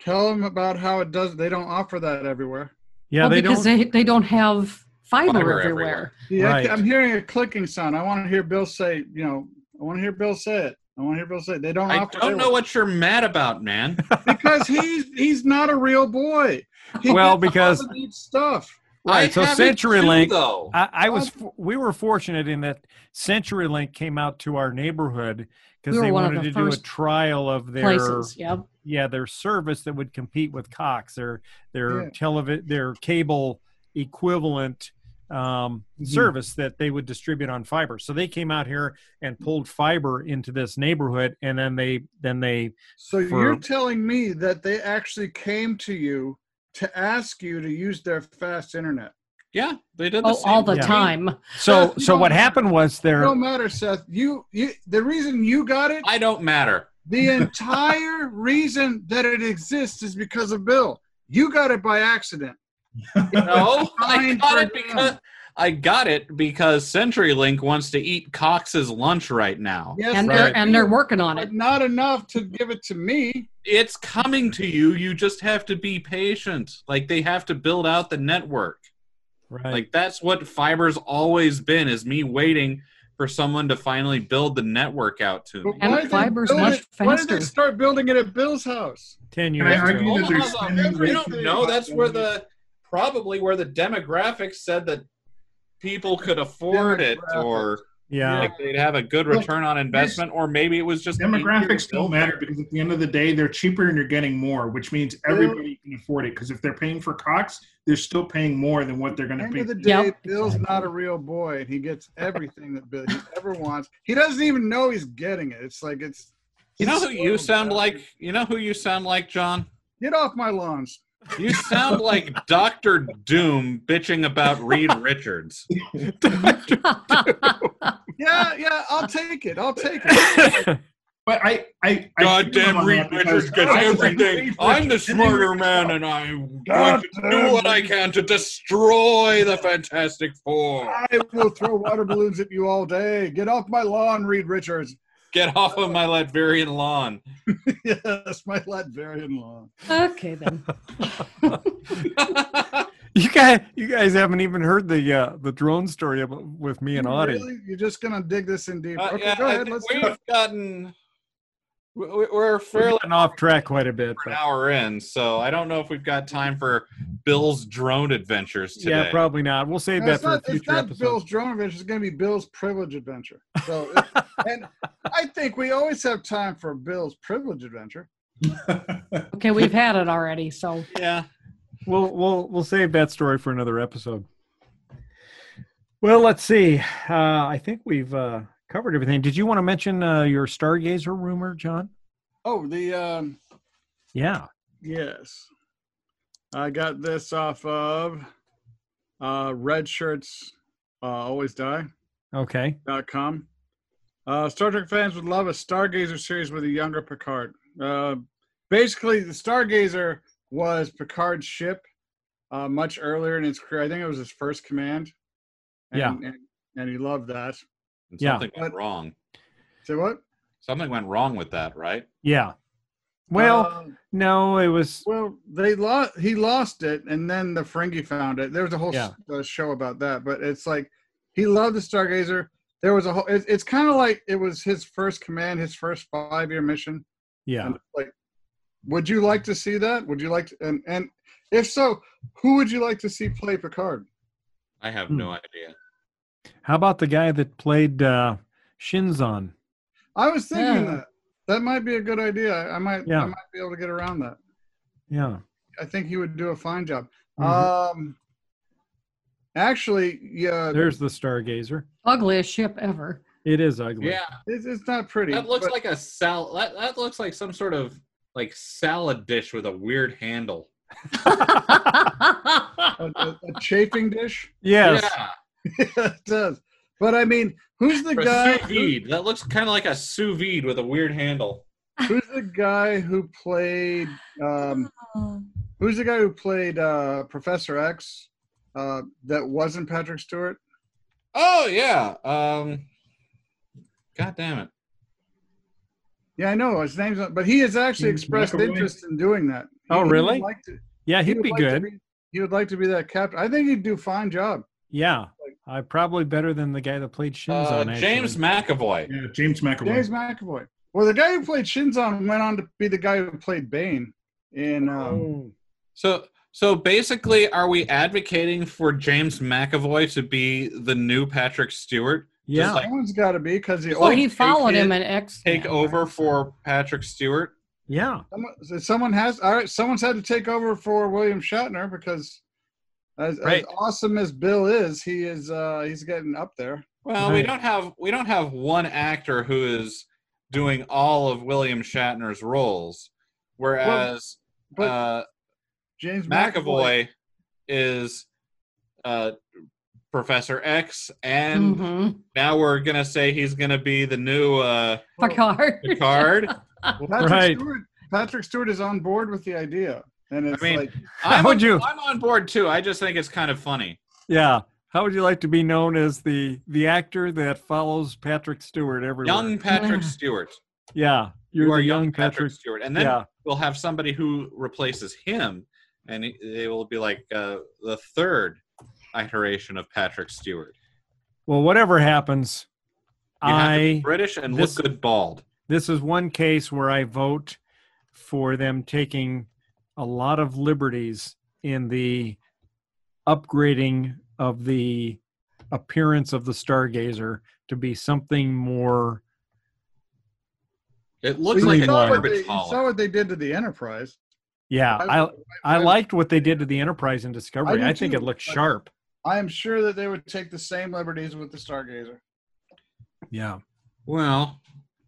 [SPEAKER 2] Tell him about how it does. They don't offer that everywhere.
[SPEAKER 1] Yeah,
[SPEAKER 3] well,
[SPEAKER 1] they
[SPEAKER 3] because
[SPEAKER 1] don't.
[SPEAKER 3] they they don't have fiber,
[SPEAKER 4] Fiber
[SPEAKER 3] everywhere.
[SPEAKER 2] Yeah,
[SPEAKER 1] Right.
[SPEAKER 2] I'm hearing a clicking sound. I want to hear Bill say. You know, I want to hear Bill say it. I want to hear Bill say. They don't
[SPEAKER 4] I
[SPEAKER 2] offer.
[SPEAKER 4] don't know what you're mad about, man.
[SPEAKER 2] because he's he's not a real boy. He
[SPEAKER 1] Well,
[SPEAKER 2] gets all
[SPEAKER 1] because-
[SPEAKER 2] stuff.
[SPEAKER 1] Right,
[SPEAKER 4] I
[SPEAKER 1] so
[SPEAKER 4] have it too,
[SPEAKER 1] CenturyLink-
[SPEAKER 4] though.
[SPEAKER 1] I, I was we were fortunate in that CenturyLink came out to our neighborhood because
[SPEAKER 3] We
[SPEAKER 1] they wanted
[SPEAKER 3] the
[SPEAKER 1] to do a trial of their
[SPEAKER 3] Places. Yep.
[SPEAKER 1] yeah their service that would compete with Cox their their
[SPEAKER 2] Yeah.
[SPEAKER 1] televi- their cable equivalent um,
[SPEAKER 5] Mhm.
[SPEAKER 1] service that they would distribute on fiber. So they came out here and pulled fiber into this neighborhood, and then they then they
[SPEAKER 2] So
[SPEAKER 1] For-
[SPEAKER 2] you're telling me that they actually came to you to ask you to use their fast internet?
[SPEAKER 4] yeah, they did the
[SPEAKER 3] Oh, all the
[SPEAKER 1] Yeah.
[SPEAKER 4] thing.
[SPEAKER 3] time.
[SPEAKER 1] so
[SPEAKER 2] Seth,
[SPEAKER 1] so what happened was there
[SPEAKER 2] don't matter, Seth. You you the reason you got it,
[SPEAKER 4] I don't matter.
[SPEAKER 2] the entire reason that it exists is because of Bill. You got it by accident.
[SPEAKER 4] No, I got it because I got it because CenturyLink wants to eat Cox's lunch right now.
[SPEAKER 2] Yes,
[SPEAKER 3] And
[SPEAKER 2] they
[SPEAKER 3] they're and they're working on it.
[SPEAKER 2] but not enough to give it to me.
[SPEAKER 4] It's coming to you. You just have to be patient. Like they have to build out the network.
[SPEAKER 1] right.
[SPEAKER 4] Like that's what fiber's always been is me waiting for someone to finally build the network out to me.
[SPEAKER 3] And
[SPEAKER 2] why
[SPEAKER 3] fiber's
[SPEAKER 2] build
[SPEAKER 3] much
[SPEAKER 2] it- Why did they
[SPEAKER 3] faster.
[SPEAKER 2] start building it at Bill's house?
[SPEAKER 1] ten
[SPEAKER 5] Can I
[SPEAKER 1] years
[SPEAKER 5] argue
[SPEAKER 1] ago.
[SPEAKER 5] that they're spending
[SPEAKER 4] we don't know. That's where the probably where the demographics said that people could afford it or
[SPEAKER 1] Yeah.
[SPEAKER 4] like they'd have a good return on investment or maybe it was just easier to
[SPEAKER 5] Demographics don't matter
[SPEAKER 4] it.
[SPEAKER 5] because at the end of the day, they're cheaper and you're getting more, which means everybody can afford it. Because if they're paying for Cox, they're still paying more than what they're going to
[SPEAKER 2] be.
[SPEAKER 5] At the End
[SPEAKER 2] of the day,
[SPEAKER 3] Yep.
[SPEAKER 2] Bill's not a real boy, and he gets everything that Bill ever wants. He doesn't even know he's getting it. It's like it's.
[SPEAKER 4] You know who you sound like? You know who you sound like, John?
[SPEAKER 2] Get off my lawns.
[SPEAKER 4] You sound like Doctor Doom bitching about Reed Richards.
[SPEAKER 2] Yeah, yeah, I'll take it. I'll take it.
[SPEAKER 5] But I, I, I them
[SPEAKER 4] Goddamn Reed Richards gets everything. I'm the smarter man, and I'm going to do what I can to destroy the Fantastic Four.
[SPEAKER 2] I will throw water balloons at you all day. Get off my lawn, Reed Richards.
[SPEAKER 4] Get off of my Latverian lawn.
[SPEAKER 2] yes, my Latverian lawn.
[SPEAKER 3] okay then.
[SPEAKER 1] You guys, you guys haven't even heard the uh, the drone story about, with me and
[SPEAKER 2] You
[SPEAKER 1] Audie.
[SPEAKER 2] really? You're just gonna dig this in deep.
[SPEAKER 4] Uh,
[SPEAKER 2] okay,
[SPEAKER 4] yeah,
[SPEAKER 2] go ahead. Let's
[SPEAKER 4] we've
[SPEAKER 2] it.
[SPEAKER 4] gotten. We- we- We're
[SPEAKER 1] We're
[SPEAKER 4] fairly
[SPEAKER 1] off track quite a bit.
[SPEAKER 4] an hour in, so I don't know if we've got time for Bill's drone adventures today.
[SPEAKER 1] yeah, probably not. We'll save
[SPEAKER 2] No,
[SPEAKER 1] that
[SPEAKER 2] it's
[SPEAKER 1] for a
[SPEAKER 2] not, it's not
[SPEAKER 1] episode.
[SPEAKER 2] Bill's drone adventure. It's going to be Bill's privilege adventure. So, it- and I think we always have time for Bill's privilege adventure.
[SPEAKER 3] Okay, we've had it already. So
[SPEAKER 4] Yeah.
[SPEAKER 1] We'll we'll we'll save that story for another episode. Well, let's see. Uh, I think we've uh, covered everything. Did you want to mention uh, your Stargazer rumor, John?
[SPEAKER 2] Oh, the um,
[SPEAKER 1] Yeah.
[SPEAKER 2] yes, I got this off of uh, Red Shirts uh, Always Die.
[SPEAKER 1] Okay.
[SPEAKER 2] dot com. Uh, Star Trek fans would love a Stargazer series with a younger Picard. Uh, basically, the Stargazer was Picard's ship uh, much earlier in his career. I think it was his first command. And,
[SPEAKER 1] Yeah.
[SPEAKER 2] And, and he loved that.
[SPEAKER 4] And
[SPEAKER 1] Yeah.
[SPEAKER 4] Something went wrong.
[SPEAKER 2] Say what?
[SPEAKER 4] Something went wrong with that, right?
[SPEAKER 1] Yeah. Well,
[SPEAKER 2] Uh,
[SPEAKER 1] no, it was.
[SPEAKER 2] well, they lost. He lost it, and then the Ferengi found it. There was a whole
[SPEAKER 1] Yeah.
[SPEAKER 2] s- uh, show about that. But it's like he loved the Stargazer. There was a whole. It, it's kind of like it was his first command, his first five-year mission.
[SPEAKER 1] Yeah.
[SPEAKER 2] And like, would you like to see that? Would you like to? And and if so, who would you like to see play Picard?
[SPEAKER 4] I have
[SPEAKER 1] Hmm.
[SPEAKER 4] no idea.
[SPEAKER 1] How about the guy that played uh, Shinzon?
[SPEAKER 2] I was thinking
[SPEAKER 3] Yeah.
[SPEAKER 2] that that might be a good idea. I, I might
[SPEAKER 1] Yeah.
[SPEAKER 2] I might be able to get around that.
[SPEAKER 1] Yeah.
[SPEAKER 2] I think he would do a fine job.
[SPEAKER 1] Mhm.
[SPEAKER 2] Um, actually, yeah,
[SPEAKER 1] There's the Stargazer.
[SPEAKER 3] Ugliest ship ever.
[SPEAKER 1] It is ugly.
[SPEAKER 4] Yeah,
[SPEAKER 2] it's, it's not pretty.
[SPEAKER 4] that looks
[SPEAKER 2] but-
[SPEAKER 4] like a sal. That, that looks like some sort of like salad dish with a weird handle.
[SPEAKER 2] a, a, a chafing dish.
[SPEAKER 1] yes.
[SPEAKER 4] Yeah,
[SPEAKER 2] it does. But I mean, who's the
[SPEAKER 4] or
[SPEAKER 2] guy?
[SPEAKER 4] sous vide. That looks kind of like a sous vide with a weird handle.
[SPEAKER 2] Who's the guy who played? Um, who's the guy who played uh, Professor X? Uh, that wasn't Patrick Stewart.
[SPEAKER 4] Oh yeah. Um. God damn it.
[SPEAKER 2] Yeah, I know his name's, not, but he has actually expressed
[SPEAKER 5] McAvoy?
[SPEAKER 2] interest in doing that. He-
[SPEAKER 1] Oh,
[SPEAKER 2] he
[SPEAKER 1] really?
[SPEAKER 2] like to-
[SPEAKER 1] Yeah,
[SPEAKER 2] he
[SPEAKER 1] he'd
[SPEAKER 2] would
[SPEAKER 1] be
[SPEAKER 2] like
[SPEAKER 1] good.
[SPEAKER 2] be- he would like to be that captain. I think he'd do a fine job.
[SPEAKER 1] Yeah. I probably better than the guy that played Shinzo.
[SPEAKER 4] Uh, James McAvoy.
[SPEAKER 5] Yeah, James McAvoy.
[SPEAKER 2] James McAvoy. Well, the guy who played Shinzon went on to be the guy who played Bane in. Um,
[SPEAKER 1] Oh.
[SPEAKER 4] So so basically, are we advocating for James McAvoy to be the new Patrick Stewart?
[SPEAKER 1] Yeah.
[SPEAKER 4] like-
[SPEAKER 2] Someone's got to be because he.
[SPEAKER 3] well, he followed him
[SPEAKER 4] it-
[SPEAKER 3] in X.
[SPEAKER 4] Take over for Patrick Stewart?
[SPEAKER 1] yeah.
[SPEAKER 2] Someone, someone has. All right, someone's had to take over for William Shatner because, as,
[SPEAKER 1] Right.
[SPEAKER 2] as awesome as Bill is, he is. uh He's getting up there.
[SPEAKER 4] Well, we don't have we don't have one actor who is doing all of William Shatner's roles, whereas
[SPEAKER 2] But
[SPEAKER 4] uh,
[SPEAKER 2] James
[SPEAKER 4] McAvoy is uh, Professor X, and
[SPEAKER 3] Mhm.
[SPEAKER 4] now we're gonna say he's gonna be the new uh,
[SPEAKER 3] Picard.
[SPEAKER 4] Picard.
[SPEAKER 2] Patrick
[SPEAKER 1] Right.
[SPEAKER 2] Stewart. Patrick Stewart is on board with the idea, and it's
[SPEAKER 4] mean,
[SPEAKER 2] like
[SPEAKER 4] I'm,
[SPEAKER 1] would
[SPEAKER 4] on,
[SPEAKER 1] you-
[SPEAKER 4] I'm on board too. I just think it's kind of funny.
[SPEAKER 1] Yeah. How would you like to be known as the the actor that follows Patrick Stewart everywhere?
[SPEAKER 4] Young Patrick Stewart.
[SPEAKER 1] Yeah. You're
[SPEAKER 4] you are young
[SPEAKER 1] young
[SPEAKER 4] Patrick,
[SPEAKER 1] Patrick.
[SPEAKER 4] Stewart, and then
[SPEAKER 1] Yeah.
[SPEAKER 4] we'll have somebody who replaces him, and he- they will be like uh, the third iteration of Patrick Stewart.
[SPEAKER 1] Well, whatever happens,
[SPEAKER 4] You have to be
[SPEAKER 1] I
[SPEAKER 4] British and
[SPEAKER 1] this-
[SPEAKER 4] look good bald.
[SPEAKER 1] this is one case where I vote for them taking a lot of liberties in the upgrading of the appearance of the Stargazer to be something more.
[SPEAKER 4] It looks like a
[SPEAKER 1] saw
[SPEAKER 2] saw, what
[SPEAKER 4] garbage
[SPEAKER 2] they,
[SPEAKER 4] hauler.
[SPEAKER 2] saw what they did to the Enterprise.
[SPEAKER 1] Yeah, I I liked what they did to the Enterprise and Discovery.
[SPEAKER 2] do
[SPEAKER 1] I, think
[SPEAKER 2] too,
[SPEAKER 1] it looked sharp.
[SPEAKER 2] I am sure that they would take the same liberties with the Stargazer.
[SPEAKER 1] Yeah.
[SPEAKER 4] Well,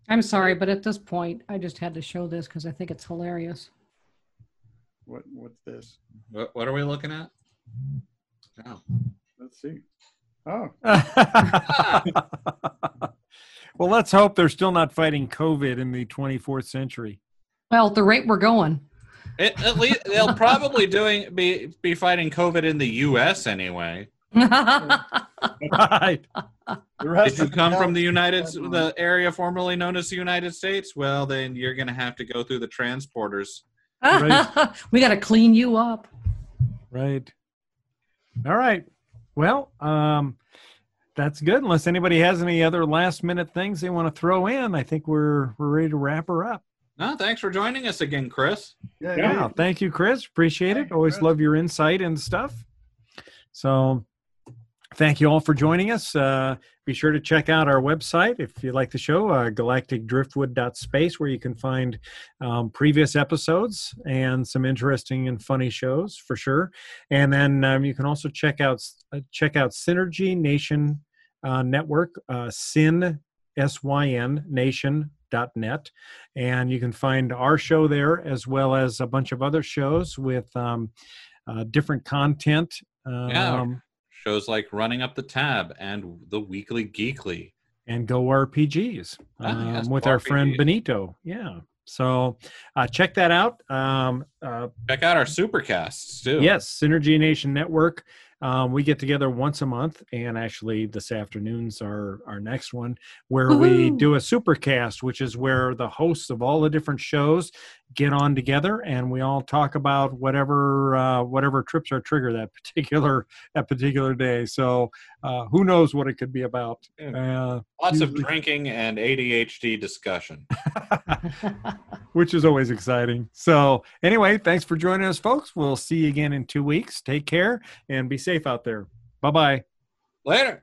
[SPEAKER 3] I'm sorry, but at this point, I just had to show this because I think it's hilarious.
[SPEAKER 2] What what's this?
[SPEAKER 4] what, what are we looking at? Oh.
[SPEAKER 2] Let's see. Oh,
[SPEAKER 1] well, let's hope they're still not fighting COVID in the 24th century.
[SPEAKER 3] Well, at the rate we're going.
[SPEAKER 4] It, at least they'll probably doing be be fighting COVID in the U.S. anyway.
[SPEAKER 1] Right.
[SPEAKER 2] the rest
[SPEAKER 4] If you come from the United, the area formerly known as the United States, well, then you're going to have to go through the transporters.
[SPEAKER 1] Right.
[SPEAKER 3] we got to clean you up.
[SPEAKER 1] Right. All right. Well, um, that's good. Unless anybody has any other last minute things they want to throw in, I think we're we're ready to wrap her up.
[SPEAKER 4] No, thanks for joining us again, Chris.
[SPEAKER 2] Yeah,
[SPEAKER 5] Yeah.
[SPEAKER 1] Yeah. Thank you, Chris. Appreciate
[SPEAKER 2] Thank
[SPEAKER 1] it. Always
[SPEAKER 2] Chris.
[SPEAKER 1] love your insight and stuff. So thank you all for joining us. Uh, be sure to check out our website if you like the show, uh, galacticdriftwood.space, where you can find um, previous episodes and some interesting and funny shows for sure. And then um, you can also check out uh, check out Synergy Nation uh, Network, uh, Sin S Y N Nation net and you can find our show there as well as a bunch of other shows with um, uh, different content um,
[SPEAKER 4] Yeah. Shows like Running Up the Tab and The Weekly Geekly.
[SPEAKER 1] and go rpgs
[SPEAKER 4] Ah,
[SPEAKER 1] um,
[SPEAKER 4] yes,
[SPEAKER 1] with
[SPEAKER 4] Go
[SPEAKER 1] our friend benito yeah so uh, check that out um, uh,
[SPEAKER 4] Check out our supercasts too.
[SPEAKER 1] Yes, Synergy Nation Network. Um, we get together once a month, and actually, this afternoon's our our next one, where we do a supercast, which is where the hosts of all the different shows get on together, and we all talk about whatever uh, whatever trips our trigger that particular that particular day. So, uh, who knows what it could be about? Uh,
[SPEAKER 4] Lots of drinking and ADHD discussion.
[SPEAKER 1] which is always exciting. So, anyway, thanks for joining us, folks. We'll see you again in two weeks. Take care and be safe out there. Bye bye.
[SPEAKER 4] Later.